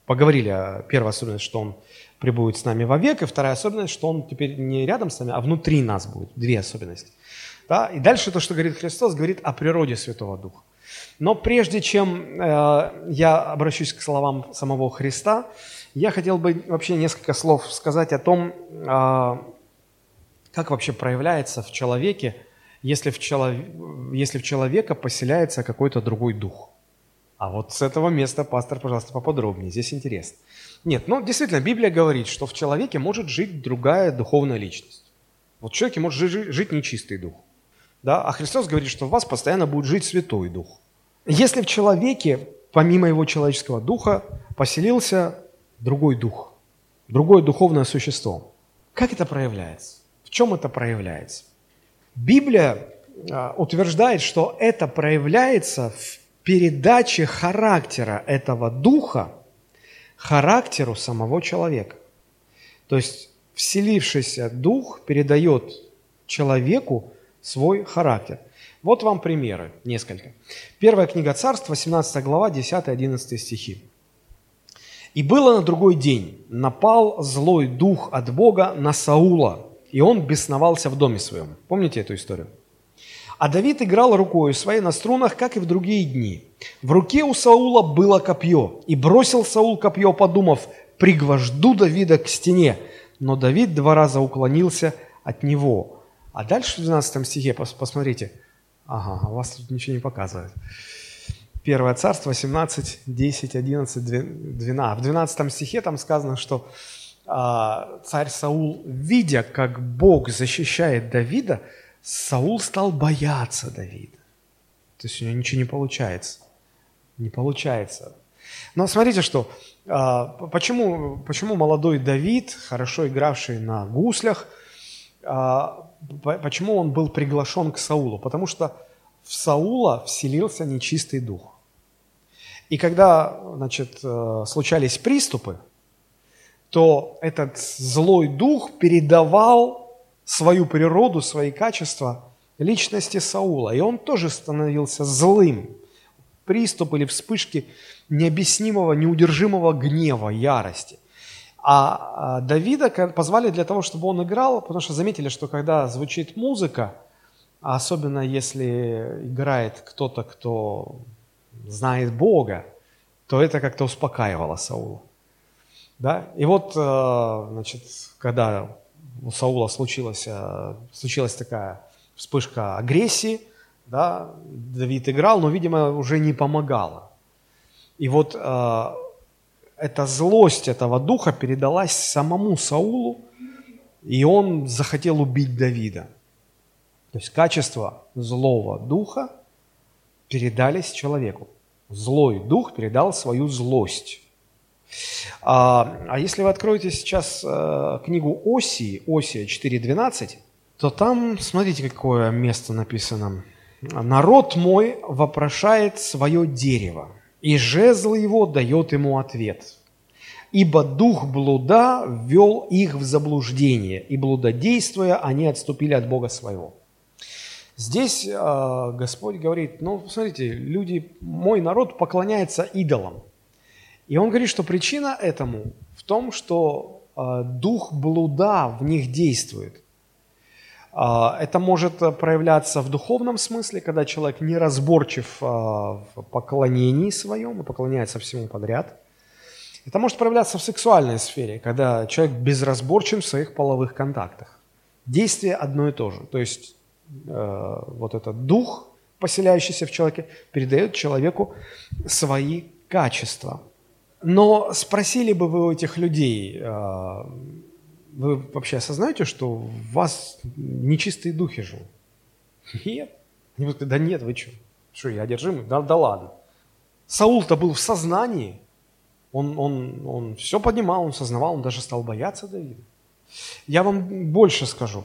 Speaker 1: поговорили о первой особенности, что он прибудет с нами вовек, и вторая особенность, что он теперь не рядом с нами, а внутри нас будет. Две особенности. Да? И дальше то, что говорит Христос, говорит о природе Святого Духа. Но прежде чем э, я обращусь к словам самого Христа, я хотел бы вообще несколько слов сказать о том, а, как вообще проявляется в человеке, если в, челов... если в человека поселяется какой-то другой дух. А вот с этого места, пастор, пожалуйста, поподробнее, здесь интересно. Нет, ну действительно, Библия говорит, что в человеке может жить другая духовная личность. Вот в человеке может жить, жить нечистый дух. Да? А Христос говорит, что в вас постоянно будет жить святой дух. Если в человеке, помимо его человеческого духа, поселился другой дух, другое духовное существо. Как это проявляется? В чем это проявляется? Библия а, утверждает, что это проявляется в передаче характера этого духа характеру самого человека. То есть вселившийся дух передает человеку свой характер. Вот вам примеры, несколько. Первая книга царств, 18 глава, 10-11 стихи. И было на другой день, напал злой дух от Бога на Саула, и он бесновался в доме своем. Помните эту историю? А Давид играл рукой своей на струнах, как и в другие дни. В руке у Саула было копье, и бросил Саул копье, подумав, пригвожду Давида к стене. Но Давид два раза уклонился от него. А дальше в 12 стихе, посмотрите. Ага, у вас тут ничего не показывает. Первое царство, 17, 10, 11, 12. В 12 стихе там сказано, что а, царь Саул, видя, как Бог защищает Давида, Саул стал бояться Давида. То есть у него ничего не получается. Не получается. Но смотрите, что а, почему, почему молодой Давид, хорошо игравший на гуслях, а, почему он был приглашен к Саулу? Потому что в Саула вселился нечистый дух. И когда значит, э, случались приступы, то этот злой дух передавал свою природу, свои качества личности Саула. И он тоже становился злым. Приступ или вспышки необъяснимого, неудержимого гнева, ярости. А, а Давида позвали для того, чтобы он играл, потому что заметили, что когда звучит музыка, особенно если играет кто-то, кто знает Бога, то это как-то успокаивало Саула. Да? И вот, э, значит, когда у Саула случилась, э, случилась такая вспышка агрессии, да, Давид играл, но, видимо, уже не помогало. И вот э, эта злость этого духа передалась самому Саулу, и он захотел убить Давида. То есть качества злого духа передались человеку. Злой дух передал свою злость. А, а если вы откроете сейчас а, книгу Осии, Осия 4.12, то там, смотрите, какое место написано. «Народ мой вопрошает свое дерево, и жезл его дает ему ответ. Ибо дух блуда ввел их в заблуждение, и блудодействуя, они отступили от Бога своего». Здесь э, Господь говорит, ну, смотрите, люди, мой народ поклоняется идолам. И он говорит, что причина этому в том, что э, дух блуда в них действует. Э, это может проявляться в духовном смысле, когда человек неразборчив э, в поклонении своем поклоняется всему подряд. Это может проявляться в сексуальной сфере, когда человек безразборчен в своих половых контактах. Действие одно и то же. То есть Э, вот этот дух, поселяющийся в человеке, передает человеку свои качества. Но спросили бы вы у этих людей, э, вы вообще осознаете, что у вас нечистые духи живут? Нет. Они будут да нет, вы что? Что, я одержимый? Да, да ладно. Саул-то был в сознании. Он, он, он все поднимал, он сознавал, он даже стал бояться Давида. Я вам больше скажу.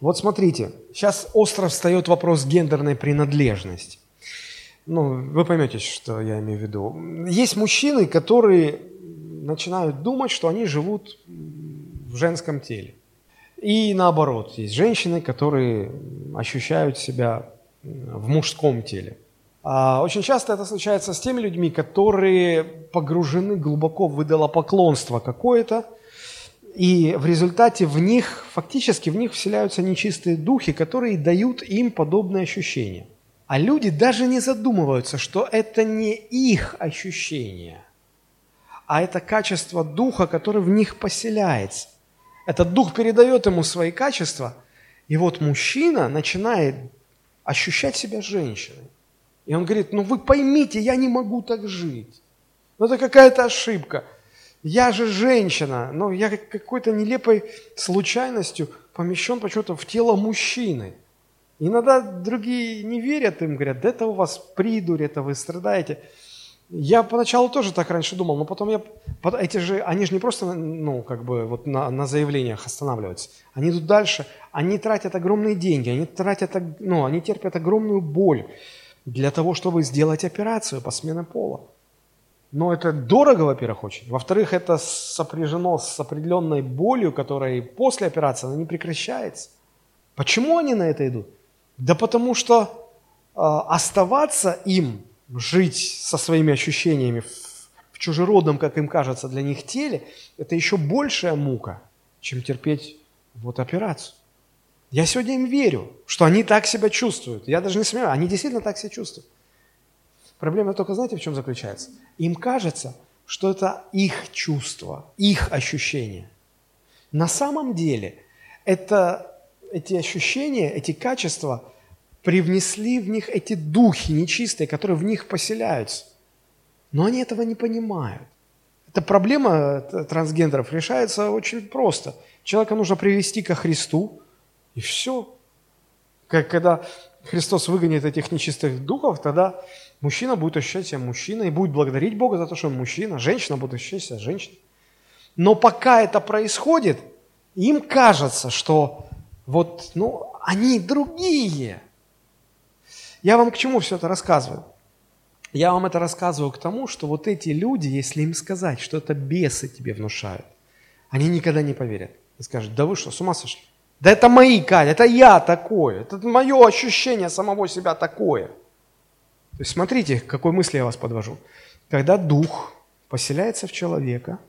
Speaker 1: Вот смотрите, сейчас остро встает вопрос гендерной принадлежности. Ну, вы поймете, что я имею в виду. Есть мужчины, которые начинают думать, что они живут в женском теле. И наоборот, есть женщины, которые ощущают себя в мужском теле. А очень часто это случается с теми людьми, которые погружены глубоко в идолопоклонство какое-то, и в результате в них, фактически в них вселяются нечистые духи, которые дают им подобные ощущения. А люди даже не задумываются, что это не их ощущения, а это качество духа, который в них поселяется. Этот дух передает ему свои качества, и вот мужчина начинает ощущать себя женщиной. И он говорит, ну вы поймите, я не могу так жить. Ну это какая-то ошибка – я же женщина, но я какой-то нелепой случайностью помещен почему-то в тело мужчины. Иногда другие не верят им, говорят, да это у вас придурь, это вы страдаете. Я поначалу тоже так раньше думал, но потом я... Эти же, они же не просто, ну, как бы вот на, на заявлениях останавливаются. Они идут дальше, они тратят огромные деньги, они тратят, ну, они терпят огромную боль для того, чтобы сделать операцию по смене пола. Но это дорого, во-первых, очень. Во-вторых, это сопряжено с определенной болью, которая после операции она не прекращается. Почему они на это идут? Да потому что э, оставаться им, жить со своими ощущениями в, в чужеродном, как им кажется, для них теле, это еще большая мука, чем терпеть вот операцию. Я сегодня им верю, что они так себя чувствуют. Я даже не сомневаюсь, они действительно так себя чувствуют. Проблема только, знаете, в чем заключается? Им кажется, что это их чувство, их ощущение. На самом деле это, эти ощущения, эти качества привнесли в них эти духи нечистые, которые в них поселяются. Но они этого не понимают. Эта проблема трансгендеров решается очень просто. Человека нужно привести ко Христу, и все. Как когда Христос выгонит этих нечистых духов, тогда мужчина будет ощущать себя мужчиной и будет благодарить Бога за то, что он мужчина, женщина будет ощущать себя женщиной. Но пока это происходит, им кажется, что вот, ну, они другие. Я вам к чему все это рассказываю? Я вам это рассказываю к тому, что вот эти люди, если им сказать, что это бесы тебе внушают, они никогда не поверят. И скажут, да вы что, с ума сошли? Да это мои, Катя, это я такой, это мое ощущение самого себя такое. То есть смотрите, к какой мысли я вас подвожу. Когда дух поселяется в человека,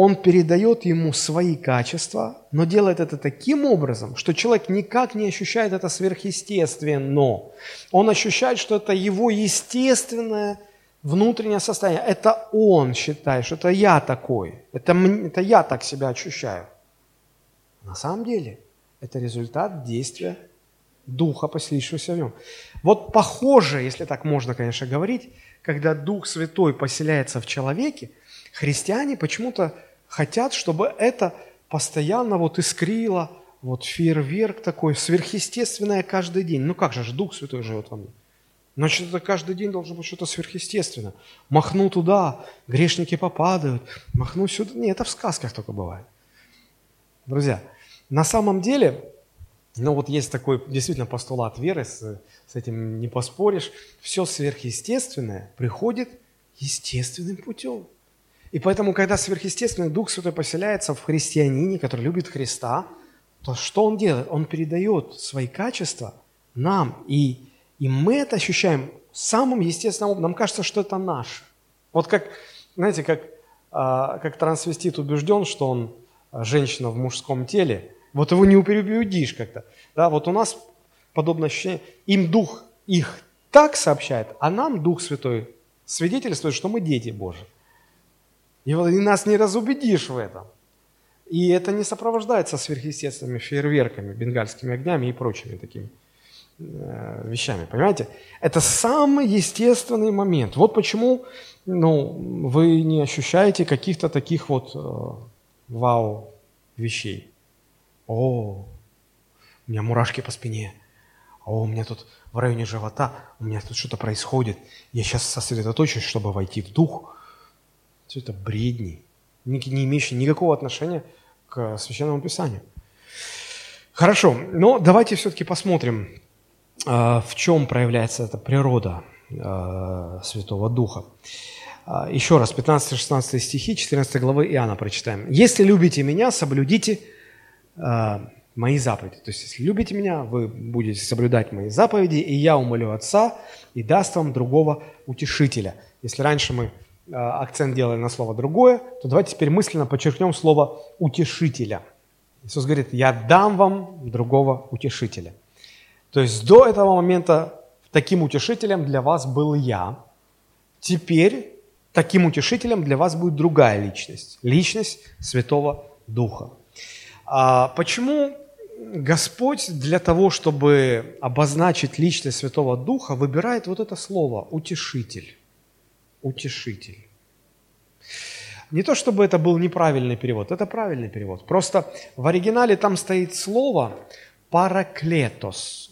Speaker 1: он передает ему свои качества, но делает это таким образом, что человек никак не ощущает это сверхъестественно. Он ощущает, что это его естественное внутреннее состояние. Это он считает, что это я такой, это, это я так себя ощущаю. На самом деле – это результат действия Духа, поселившегося в нем. Вот похоже, если так можно, конечно, говорить, когда Дух Святой поселяется в человеке, христиане почему-то хотят, чтобы это постоянно вот искрило, вот фейерверк такой, сверхъестественное каждый день. Ну как же, Дух Святой живет во мне. Значит, это каждый день должно быть что-то сверхъестественное. Махну туда, грешники попадают, махну сюда. Нет, это в сказках только бывает. Друзья, на самом деле, ну вот есть такой действительно постулат веры, с, с этим не поспоришь, все сверхъестественное приходит естественным путем. И поэтому, когда сверхъестественный Дух Святой поселяется в христианине, который любит Христа, то что он делает? Он передает свои качества нам, и, и мы это ощущаем самым естественным образом. Нам кажется, что это наше. Вот как, знаете, как, а, как трансвестит убежден, что он женщина в мужском теле – вот его не переубедишь как-то. Да, вот у нас подобное ощущение. Им Дух их так сообщает, а нам Дух Святой свидетельствует, что мы дети Божьи. И, нас не разубедишь в этом. И это не сопровождается сверхъестественными фейерверками, бенгальскими огнями и прочими такими э, вещами. Понимаете? Это самый естественный момент. Вот почему ну, вы не ощущаете каких-то таких вот э, вау вещей. О, у меня мурашки по спине. О, у меня тут в районе живота, у меня тут что-то происходит. Я сейчас сосредоточусь, чтобы войти в дух. Все это бредни, не, имеющие никакого отношения к Священному Писанию. Хорошо, но давайте все-таки посмотрим, а, в чем проявляется эта природа а, Святого Духа. А, еще раз, 15-16 стихи 14 главы Иоанна прочитаем. «Если любите меня, соблюдите мои заповеди. То есть, если любите меня, вы будете соблюдать мои заповеди, и я умолю Отца и даст вам другого утешителя. Если раньше мы акцент делали на слово «другое», то давайте теперь мысленно подчеркнем слово «утешителя». Иисус говорит, я дам вам другого утешителя. То есть до этого момента таким утешителем для вас был я. Теперь таким утешителем для вас будет другая личность. Личность Святого Духа. А почему Господь для того, чтобы обозначить личность Святого Духа, выбирает вот это слово «утешитель». Утешитель. Не то, чтобы это был неправильный перевод, это правильный перевод. Просто в оригинале там стоит слово «параклетос».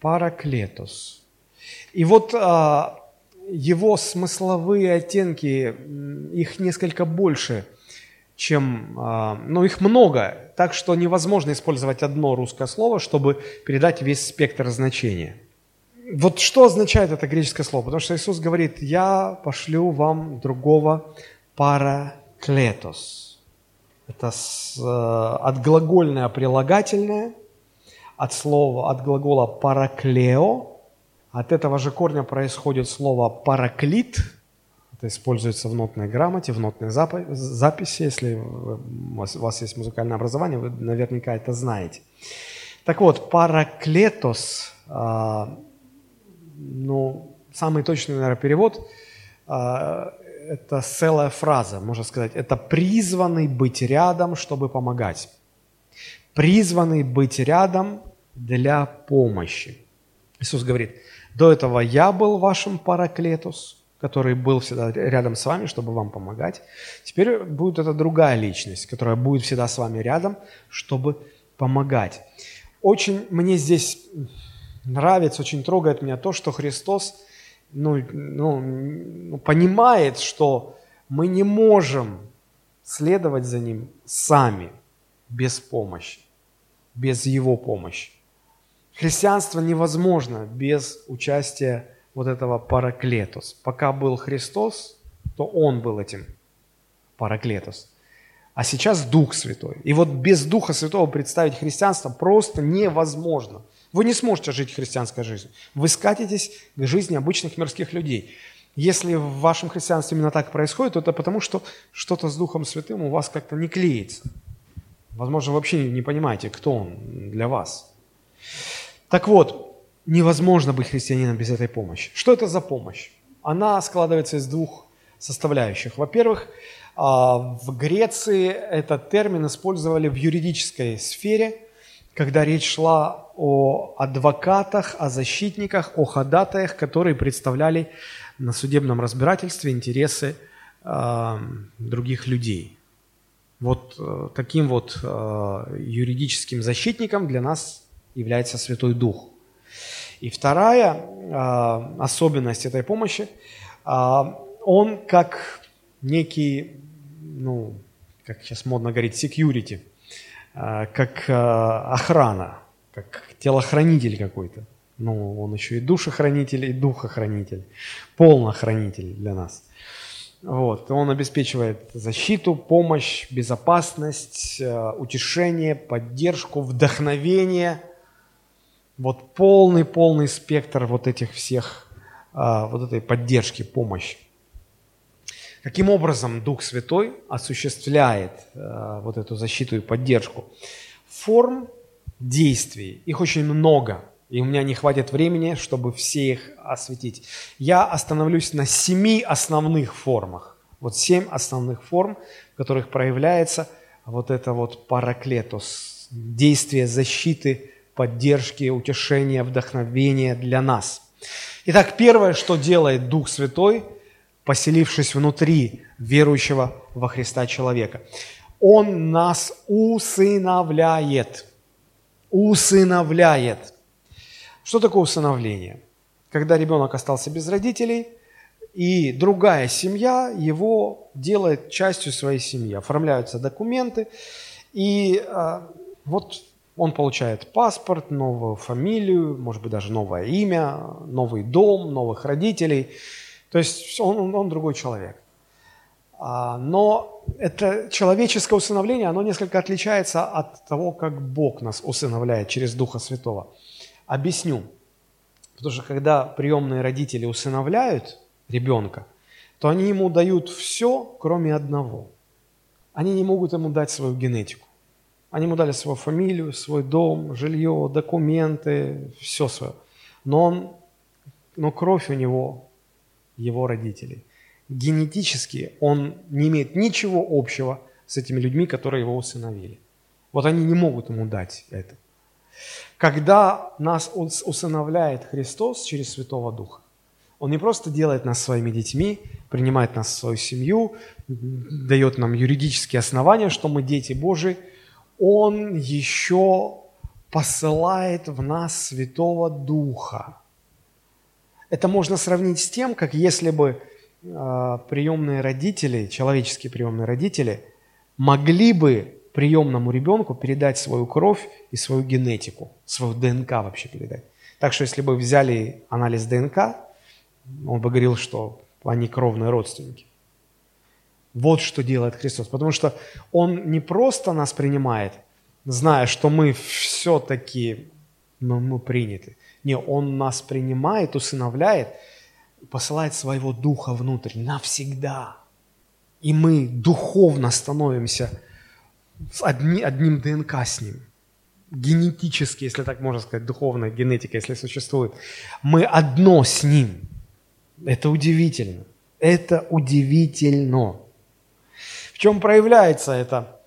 Speaker 1: Параклетос. И вот а, его смысловые оттенки, их несколько больше – чем, а, ну, их много, так что невозможно использовать одно русское слово, чтобы передать весь спектр значения. Вот что означает это греческое слово? Потому что Иисус говорит, я пошлю вам другого параклетос. Это с, э, отглагольное прилагательное, от слова, от глагола параклео. От этого же корня происходит слово параклит – это используется в нотной грамоте, в нотной записи. Если у вас есть музыкальное образование, вы наверняка это знаете. Так вот, параклетос, а, ну, самый точный, наверное, перевод, а, это целая фраза, можно сказать. Это призванный быть рядом, чтобы помогать. Призванный быть рядом для помощи. Иисус говорит, до этого я был вашим параклетус, который был всегда рядом с вами, чтобы вам помогать. Теперь будет эта другая личность, которая будет всегда с вами рядом, чтобы помогать. Очень мне здесь нравится, очень трогает меня то, что Христос ну, ну, ну, понимает, что мы не можем следовать за Ним сами, без помощи, без Его помощи. Христианство невозможно без участия вот этого параклетос. Пока был Христос, то Он был этим параклетос. А сейчас Дух Святой. И вот без Духа Святого представить христианство просто невозможно. Вы не сможете жить христианской жизнью. Вы скатитесь к жизни обычных мирских людей. Если в вашем христианстве именно так происходит, то это потому, что что-то с Духом Святым у вас как-то не клеится. Возможно, вообще не понимаете, кто Он для вас. Так вот, невозможно быть христианином без этой помощи. Что это за помощь? Она складывается из двух составляющих. Во-первых, а, в Греции этот термин использовали в юридической сфере, когда речь шла о адвокатах, о защитниках, о ходатаях, которые представляли на судебном разбирательстве интересы э, других людей. Вот э, таким вот э, юридическим защитником для нас является Святой Дух – и вторая э, особенность этой помощи, э, он как некий, ну, как сейчас модно говорить, security, как э, охрана, как телохранитель какой-то. Ну, он еще и душехранитель, и духохранитель, полнохранитель для нас. Вот. Он обеспечивает защиту, помощь, безопасность, э, утешение, поддержку, вдохновение – вот полный-полный спектр вот этих всех, а, вот этой поддержки, помощи. Каким образом Дух Святой осуществляет а, вот эту защиту и поддержку? Форм действий, их очень много, и у меня не хватит времени, чтобы все их осветить. Я остановлюсь на семи основных формах. Вот семь основных форм, в которых проявляется вот это вот параклетос, действие защиты, поддержки, утешения, вдохновения для нас. Итак, первое, что делает Дух Святой, поселившись внутри верующего во Христа человека, Он нас усыновляет. Усыновляет. Что такое усыновление? Когда ребенок остался без родителей, и другая семья его делает частью своей семьи. Оформляются документы, и а, вот он получает паспорт, новую фамилию, может быть, даже новое имя, новый дом, новых родителей. То есть он, он, другой человек. А, но это человеческое усыновление, оно несколько отличается от того, как Бог нас усыновляет через Духа Святого. Объясню. Потому что когда приемные родители усыновляют ребенка, то они ему дают все, кроме одного. Они не могут ему дать свою генетику. Они ему дали свою фамилию, свой дом, жилье, документы, все свое. Но, он, но кровь у него его родителей. Генетически он не имеет ничего общего с этими людьми, которые его усыновили. Вот они не могут ему дать это. Когда нас усыновляет Христос через Святого Духа, Он не просто делает нас своими детьми, принимает нас в свою семью, дает нам юридические основания, что мы дети Божии – он еще посылает в нас Святого Духа. Это можно сравнить с тем, как если бы э, приемные родители, человеческие приемные родители, могли бы приемному ребенку передать свою кровь и свою генетику, свою ДНК вообще передать. Так что если бы взяли анализ ДНК, он бы говорил, что они кровные родственники. Вот что делает Христос. Потому что Он не просто нас принимает, зная, что мы все-таки ну, мы приняты. Не, Он нас принимает, усыновляет, посылает своего Духа внутрь навсегда. И мы духовно становимся одни, одним ДНК с Ним. генетически, если так можно сказать, духовная генетика, если существует, мы одно с Ним. Это удивительно. Это удивительно. В чем проявляется это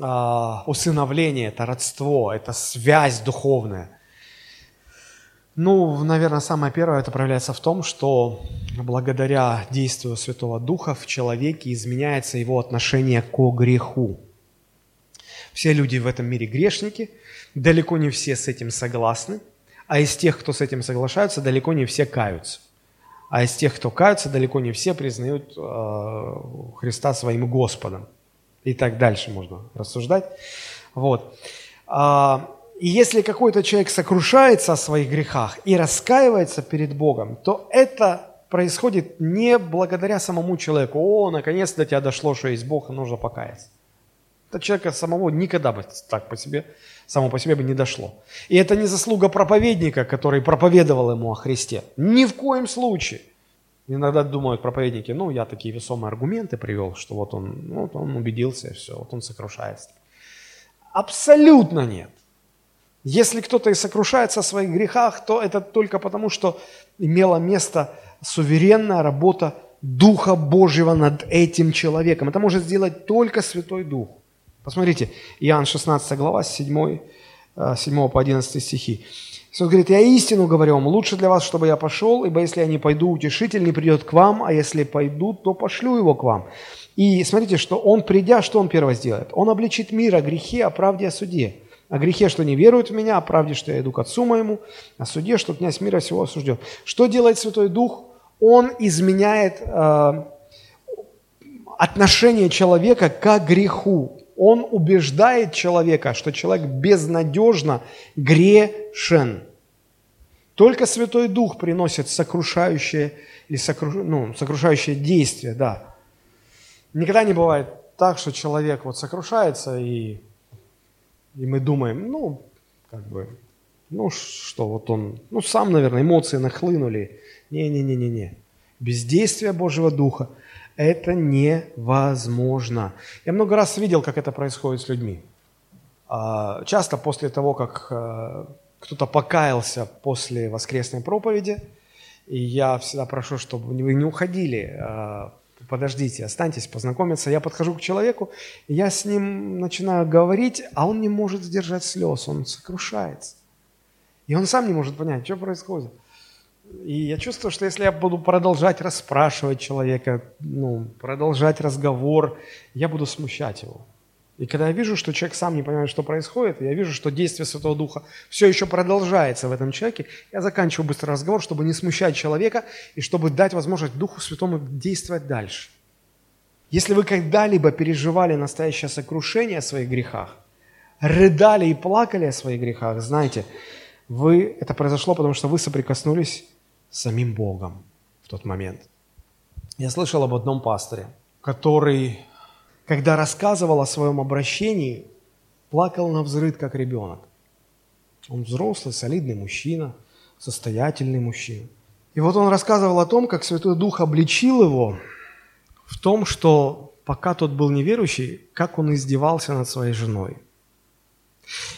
Speaker 1: а, усыновление, это родство, это связь духовная? Ну, наверное, самое первое это проявляется в том, что благодаря действию Святого Духа в человеке изменяется его отношение к греху. Все люди в этом мире грешники, далеко не все с этим согласны, а из тех, кто с этим соглашаются, далеко не все каются. А из тех, кто каются, далеко не все признают э, Христа своим Господом. И так дальше можно рассуждать. Вот. А, и если какой-то человек сокрушается о своих грехах и раскаивается перед Богом, то это происходит не благодаря самому человеку. О, наконец до тебя дошло, что есть Бог, и нужно покаяться. Это человека самого никогда бы так по себе, само по себе бы не дошло. И это не заслуга проповедника, который проповедовал ему о Христе. Ни в коем случае. Иногда думают проповедники, ну, я такие весомые аргументы привел, что вот он, вот он убедился, все, вот он сокрушается. Абсолютно нет. Если кто-то и сокрушается о своих грехах, то это только потому, что имела место суверенная работа Духа Божьего над этим человеком. Это может сделать только Святой Дух. Посмотрите, Иоанн 16 глава, 7, 7 э, по 11 стихи. Иисус говорит, «Я истину говорю вам, лучше для вас, чтобы я пошел, ибо если я не пойду, утешитель не придет к вам, а если пойду, то пошлю его к вам». И смотрите, что он, придя, что он первое сделает? Он обличит мир о грехе, о правде, о суде. О грехе, что не веруют в меня, о правде, что я иду к Отцу моему, о суде, что князь мира всего осужден. Что делает Святой Дух? Он изменяет э, отношение человека к греху. Он убеждает человека, что человек безнадежно грешен. Только Святой Дух приносит сокрушающее, или сокруш, ну, сокрушающее действие, да. Никогда не бывает так, что человек вот сокрушается и и мы думаем, ну, как бы, ну что, вот он, ну сам, наверное, эмоции нахлынули. Не-не-не-не-не. Бездействие Божьего Духа – это невозможно. Я много раз видел, как это происходит с людьми. А, часто после того, как э, кто-то покаялся после воскресной проповеди, и я всегда прошу, чтобы вы не уходили а, подождите, останьтесь, познакомиться. Я подхожу к человеку, я с ним начинаю говорить, а он не может сдержать слез, он сокрушается. И он сам не может понять, что происходит. И я чувствую, что если я буду продолжать расспрашивать человека, ну, продолжать разговор, я буду смущать его. И когда я вижу, что человек сам не понимает, что происходит, я вижу, что действие Святого Духа все еще продолжается в этом человеке, я заканчиваю быстро разговор, чтобы не смущать человека и чтобы дать возможность Духу Святому действовать дальше. Если вы когда-либо переживали настоящее сокрушение о своих грехах, рыдали и плакали о своих грехах, знаете, вы, это произошло, потому что вы соприкоснулись с самим Богом в тот момент. Я слышал об одном пасторе, который когда рассказывал о своем обращении, плакал на взрыд, как ребенок. Он взрослый, солидный мужчина, состоятельный мужчина. И вот он рассказывал о том, как Святой Дух обличил его в том, что пока тот был неверующий, как он издевался над своей женой.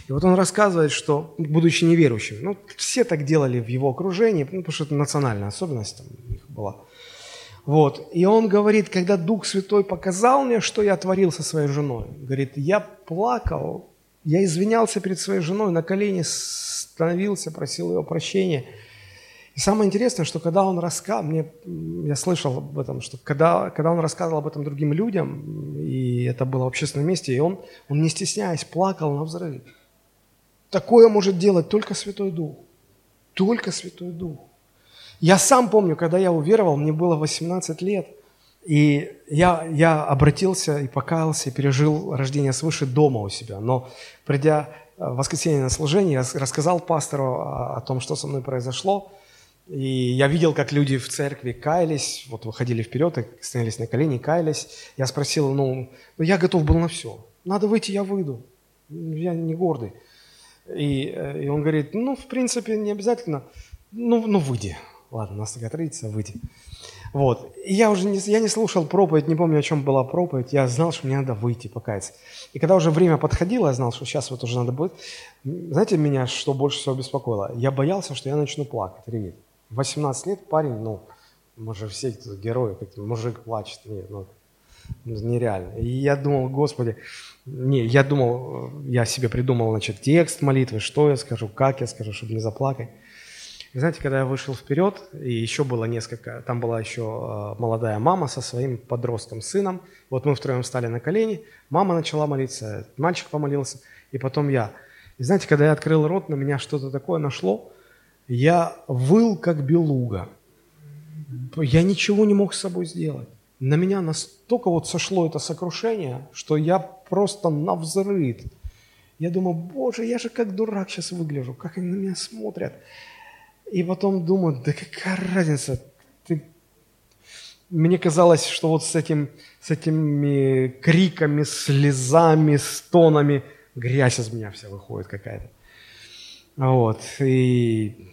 Speaker 1: И вот он рассказывает, что, будучи неверующим, ну, все так делали в его окружении, ну, потому что это национальная особенность там у них была – вот. И он говорит, когда Дух Святой показал мне, что я творил со своей женой, говорит, я плакал, я извинялся перед своей женой, на колени становился, просил ее прощения. И самое интересное, что когда он рассказывал, мне, я слышал об этом, что когда, когда он рассказывал об этом другим людям, и это было в общественном месте, и он, он не стесняясь, плакал на взрыв. Такое может делать только Святой Дух. Только Святой Дух. Я сам помню, когда я уверовал, мне было 18 лет, и я, я обратился и покаялся, и пережил рождение свыше дома у себя. Но придя э, в воскресенье на служение, я рассказал пастору о, о том, что со мной произошло, и я видел, как люди в церкви каялись, вот выходили вперед и становились на колени, каялись. Я спросил, ну, ну я готов был на все. Надо выйти, я выйду. Я не гордый. И, э, и он говорит, ну, в принципе, не обязательно. Ну, ну выйди. Ладно, у нас такая традиция выйти. Вот. И я уже не, я не слушал проповедь, не помню, о чем была проповедь. Я знал, что мне надо выйти, покаяться. И когда уже время подходило, я знал, что сейчас вот уже надо будет. Знаете, меня что больше всего беспокоило? Я боялся, что я начну плакать, реветь. 18 лет парень, ну, мы же все герои, как мужик плачет. Нет, ну, нереально. И я думал, Господи, не, я думал, я себе придумал, значит, текст молитвы, что я скажу, как я скажу, чтобы не заплакать. И знаете, когда я вышел вперед, и еще было несколько, там была еще а, молодая мама со своим подростком, сыном, вот мы втроем встали на колени, мама начала молиться, мальчик помолился, и потом я. И знаете, когда я открыл рот, на меня что-то такое нашло, я выл, как белуга. Я ничего не мог с собой сделать. На меня настолько вот сошло это сокрушение, что я просто навзрыд. Я думаю, боже, я же как дурак сейчас выгляжу, как они на меня смотрят. И потом думаю, да какая разница, ты... Мне казалось, что вот с, этим, с этими криками, слезами, стонами грязь из меня вся выходит какая-то. Вот. И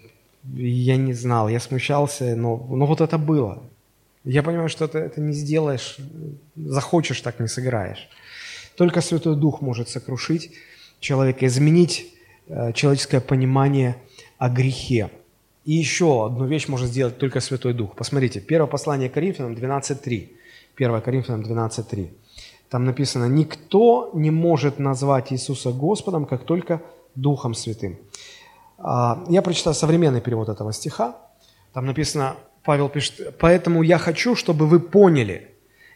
Speaker 1: я не знал, я смущался, но, но вот это было. Я понимаю, что ты это не сделаешь, захочешь, так не сыграешь. Только Святой Дух может сокрушить человека, изменить э, человеческое понимание о грехе. И еще одну вещь может сделать только Святой Дух. Посмотрите, первое послание Коринфянам 12.3. 1 Коринфянам 12.3. Там написано, «Никто не может назвать Иисуса Господом, как только Духом Святым». А, я прочитаю современный перевод этого стиха. Там написано, Павел пишет, «Поэтому я хочу, чтобы вы поняли,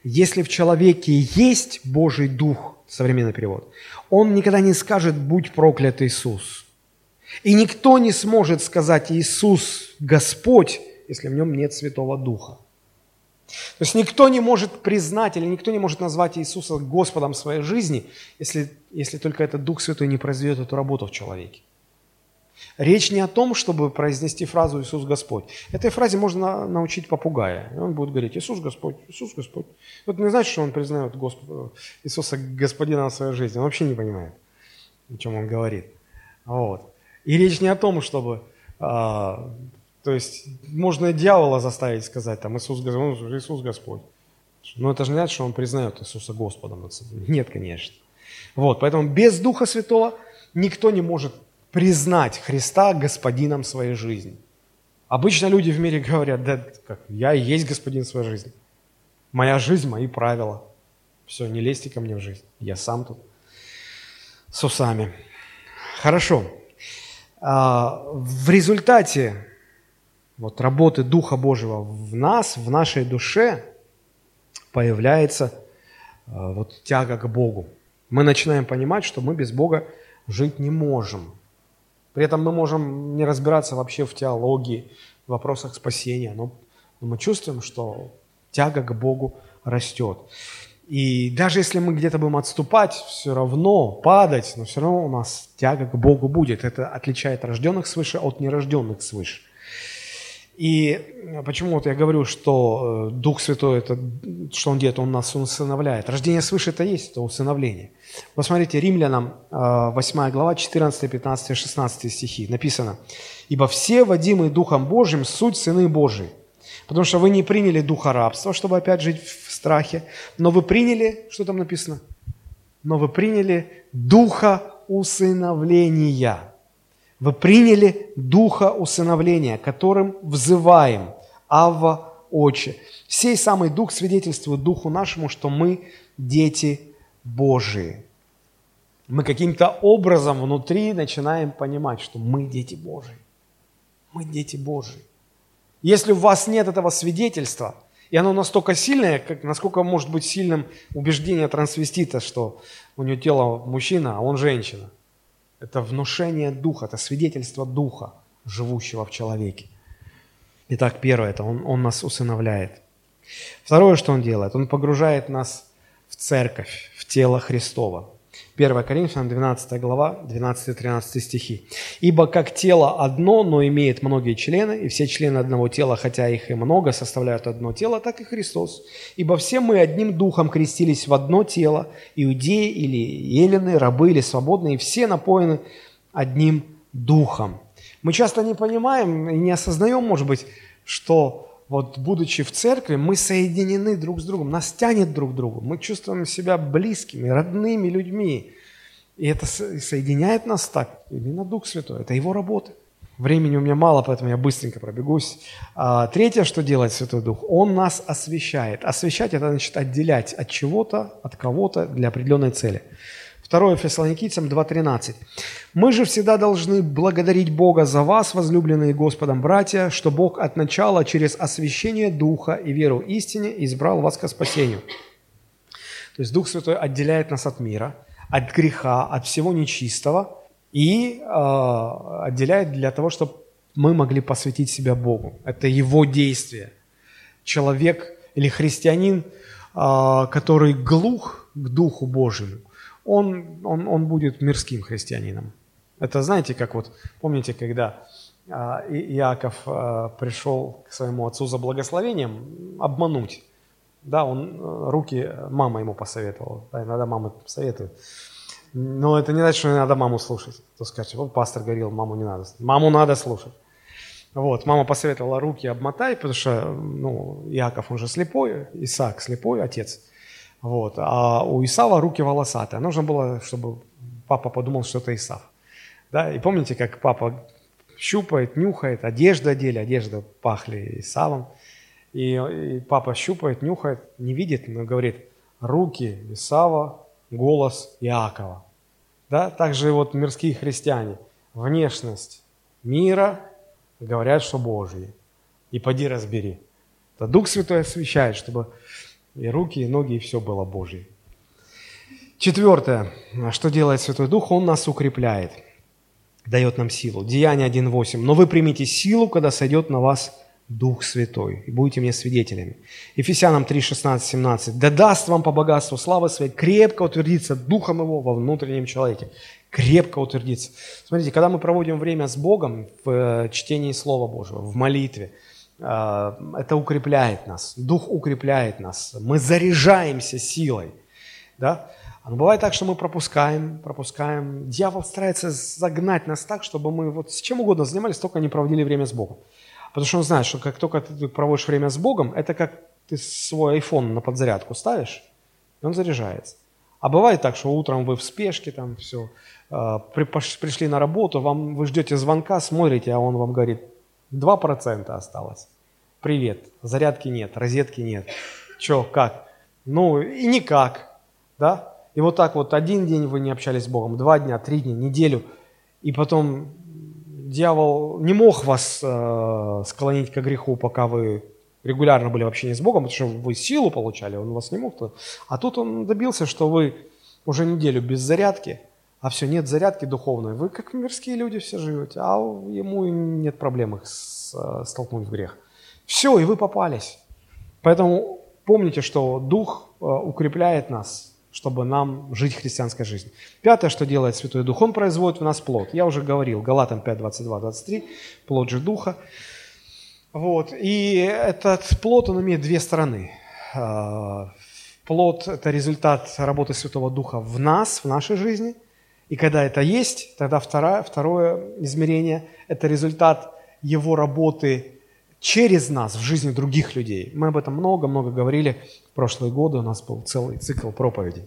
Speaker 1: если в человеке есть Божий Дух, современный перевод, он никогда не скажет «Будь проклят Иисус». И никто не сможет сказать «Иисус Господь», если в нем нет Святого Духа. То есть никто не может признать или никто не может назвать Иисуса Господом своей жизни, если, если только этот Дух Святой не произведет эту работу в человеке. Речь не о том, чтобы произнести фразу «Иисус Господь». Этой фразе можно научить попугая. И он будет говорить «Иисус Господь, Иисус Господь». Вот не значит, что он признает Господа, Иисуса Господина в своей жизни. Он вообще не понимает, о чем он говорит. Вот. И речь не о том, чтобы... А, то есть можно дьявола заставить сказать там «Иисус Господь», ну, Иисус Господь. Но это же не значит, что он признает Иисуса Господом. Нет, конечно. Вот, поэтому без Духа Святого никто не может признать Христа господином своей жизни. Обычно люди в мире говорят, да, как, я и есть господин своей жизни. Моя жизнь, мои правила. Все, не лезьте ко мне в жизнь. Я сам тут с усами. Хорошо. А, в результате вот, работы Духа Божьего в нас, в нашей душе, появляется а, вот, тяга к Богу. Мы начинаем понимать, что мы без Бога жить не можем. При этом мы можем не разбираться вообще в теологии, в вопросах спасения, но, мы чувствуем, что тяга к Богу растет. И даже если мы где-то будем отступать, все равно падать, но все равно у нас тяга к Богу будет. Это отличает рожденных свыше от нерожденных свыше. И почему вот я говорю, что э, Дух Святой, это, что Он делает, Он нас усыновляет. Рождение свыше это есть, это усыновление. Посмотрите, Римлянам 8 э, глава, 14, 15, 16 стихи написано. «Ибо все, водимые Духом Божьим, суть сыны Божии. Потому что вы не приняли духа рабства, чтобы опять жить в страхе, но вы приняли, что там написано? Но вы приняли духа усыновления» вы приняли духа усыновления, которым взываем Авва Отче. Сей самый дух свидетельствует духу нашему, что мы дети Божии. Мы каким-то образом внутри начинаем понимать, что мы дети Божии. Мы дети Божии. Если у вас нет этого свидетельства, и оно настолько сильное, как, насколько может быть сильным убеждение трансвестита, что у него тело мужчина, а он женщина – это внушение духа, это свидетельство духа, живущего в человеке. Итак, первое, это он, он нас усыновляет. Второе, что он делает, он погружает нас в церковь, в тело Христова. 1 Коринфянам 12 глава, 12-13 стихи. «Ибо как тело одно, но имеет многие члены, и все члены одного тела, хотя их и много, составляют одно тело, так и Христос. Ибо все мы одним духом крестились в одно тело, иудеи или елены, рабы или свободные, все напоены одним духом». Мы часто не понимаем и не осознаем, может быть, что вот будучи в церкви, мы соединены друг с другом, нас тянет друг к другу, мы чувствуем себя близкими, родными людьми. И это соединяет нас так, именно Дух Святой, это Его работа. Времени у меня мало, поэтому я быстренько пробегусь. А, третье, что делает Святой Дух, Он нас освещает. Освещать – это значит отделять от чего-то, от кого-то для определенной цели. Второе Фессалоникийцам 2.13. «Мы же всегда должны благодарить Бога за вас, возлюбленные Господом братья, что Бог от начала через освящение Духа и веру истине избрал вас ко спасению». То есть Дух Святой отделяет нас от мира, от греха, от всего нечистого и э, отделяет для того, чтобы мы могли посвятить себя Богу. Это Его действие. Человек или христианин, э, который глух к Духу Божьему – он, он, он будет мирским христианином. Это знаете, как вот, помните, когда а, Иаков а, пришел к своему отцу за благословением обмануть. Да, он э, руки мама ему посоветовала. Да, иногда мама советует. Но это не значит, что не надо маму слушать. То скажете, вот пастор говорил, маму не надо. Маму надо слушать. Вот, мама посоветовала руки обмотай, потому что, ну, Иаков, он же слепой, Исаак слепой отец. Вот. А у Исава руки волосатые. Нужно было, чтобы папа подумал, что это Исав. Да? И помните, как папа щупает, нюхает, одежда одели, одежда пахли Исавом. И, и папа щупает, нюхает, не видит, но говорит, руки Исава, голос Иакова. Да? Также вот мирские христиане, внешность мира говорят, что Божьи. И поди разбери. Это Дух Святой освещает, чтобы и руки, и ноги, и все было Божье. Четвертое. Что делает Святой Дух? Он нас укрепляет, дает нам силу. Деяние 1.8. «Но вы примите силу, когда сойдет на вас Дух Святой, и будете мне свидетелями». Ефесянам 3, 16, 17. «Да даст вам по богатству славы своей крепко утвердиться Духом Его во внутреннем человеке». Крепко утвердиться. Смотрите, когда мы проводим время с Богом в э, чтении Слова Божьего, в молитве – это укрепляет нас, Дух укрепляет нас, мы заряжаемся силой. Да? Но бывает так, что мы пропускаем, пропускаем. Дьявол старается загнать нас так, чтобы мы вот с чем угодно занимались, только не проводили время с Богом. Потому что он знает, что как только ты проводишь время с Богом, это как ты свой iPhone на подзарядку ставишь, и он заряжается. А бывает так, что утром вы в спешке, там все, а, пришли на работу, вам, вы ждете звонка, смотрите, а он вам говорит, 2% осталось. Привет, зарядки нет, розетки нет. Че, как? Ну, и никак, да? И вот так вот один день вы не общались с Богом, два дня, три дня, неделю, и потом дьявол не мог вас э, склонить к греху, пока вы регулярно были в общении с Богом, потому что вы силу получали, он вас не мог. А тут он добился, что вы уже неделю без зарядки – а все, нет зарядки духовной. Вы как мирские люди все живете, а ему нет проблем их э, столкнуть в грех. Все, и вы попались. Поэтому помните, что Дух э, укрепляет нас, чтобы нам жить христианской жизнью. Пятое, что делает Святой Дух, Он производит в нас плод. Я уже говорил, Галатам 5, 22, 23, плод же Духа. Вот. И этот плод, он имеет две стороны. Э, плод – это результат работы Святого Духа в нас, в нашей жизни – и когда это есть, тогда второе, второе измерение – это результат его работы через нас в жизни других людей. Мы об этом много-много говорили в прошлые годы, у нас был целый цикл проповедей.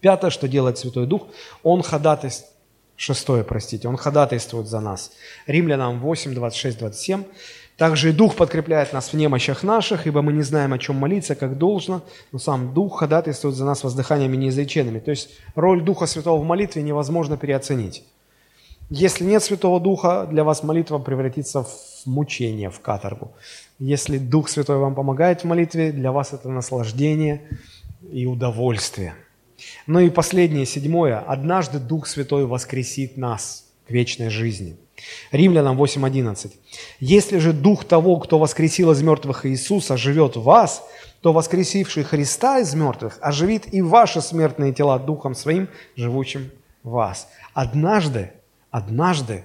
Speaker 1: Пятое, что делает Святой Дух, Он ходатайствует, шестое, простите, Он ходатайствует за нас. Римлянам 8, 26, 27. Также и Дух подкрепляет нас в немощах наших, ибо мы не знаем, о чем молиться, как должно, но сам Дух ходатайствует за нас воздыханиями неизреченными. То есть роль Духа Святого в молитве невозможно переоценить. Если нет Святого Духа, для вас молитва превратится в мучение, в каторгу. Если Дух Святой вам помогает в молитве, для вас это наслаждение и удовольствие. Ну и последнее, седьмое. Однажды Дух Святой воскресит нас к вечной жизни – Римлянам 8.11. «Если же Дух того, кто воскресил из мертвых Иисуса, живет в вас, то воскресивший Христа из мертвых оживит и ваши смертные тела Духом Своим, живущим в вас». Однажды, однажды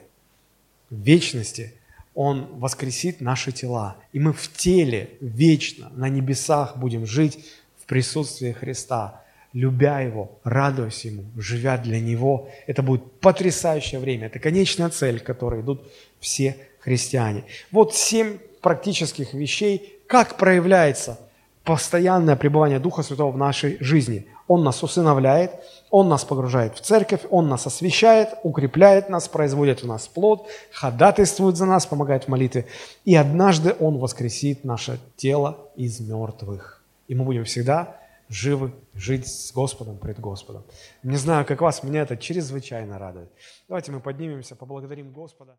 Speaker 1: в вечности Он воскресит наши тела, и мы в теле вечно на небесах будем жить в присутствии Христа – любя Его, радуясь Ему, живя для Него. Это будет потрясающее время. Это конечная цель, к которой идут все христиане. Вот семь практических вещей, как проявляется постоянное пребывание Духа Святого в нашей жизни. Он нас усыновляет, Он нас погружает в церковь, Он нас освещает, укрепляет нас, производит в нас плод, ходатайствует за нас, помогает в молитве. И однажды Он воскресит наше тело из мертвых. И мы будем всегда живы, жить с Господом, пред Господом. Не знаю, как вас, меня это чрезвычайно радует. Давайте мы поднимемся, поблагодарим Господа.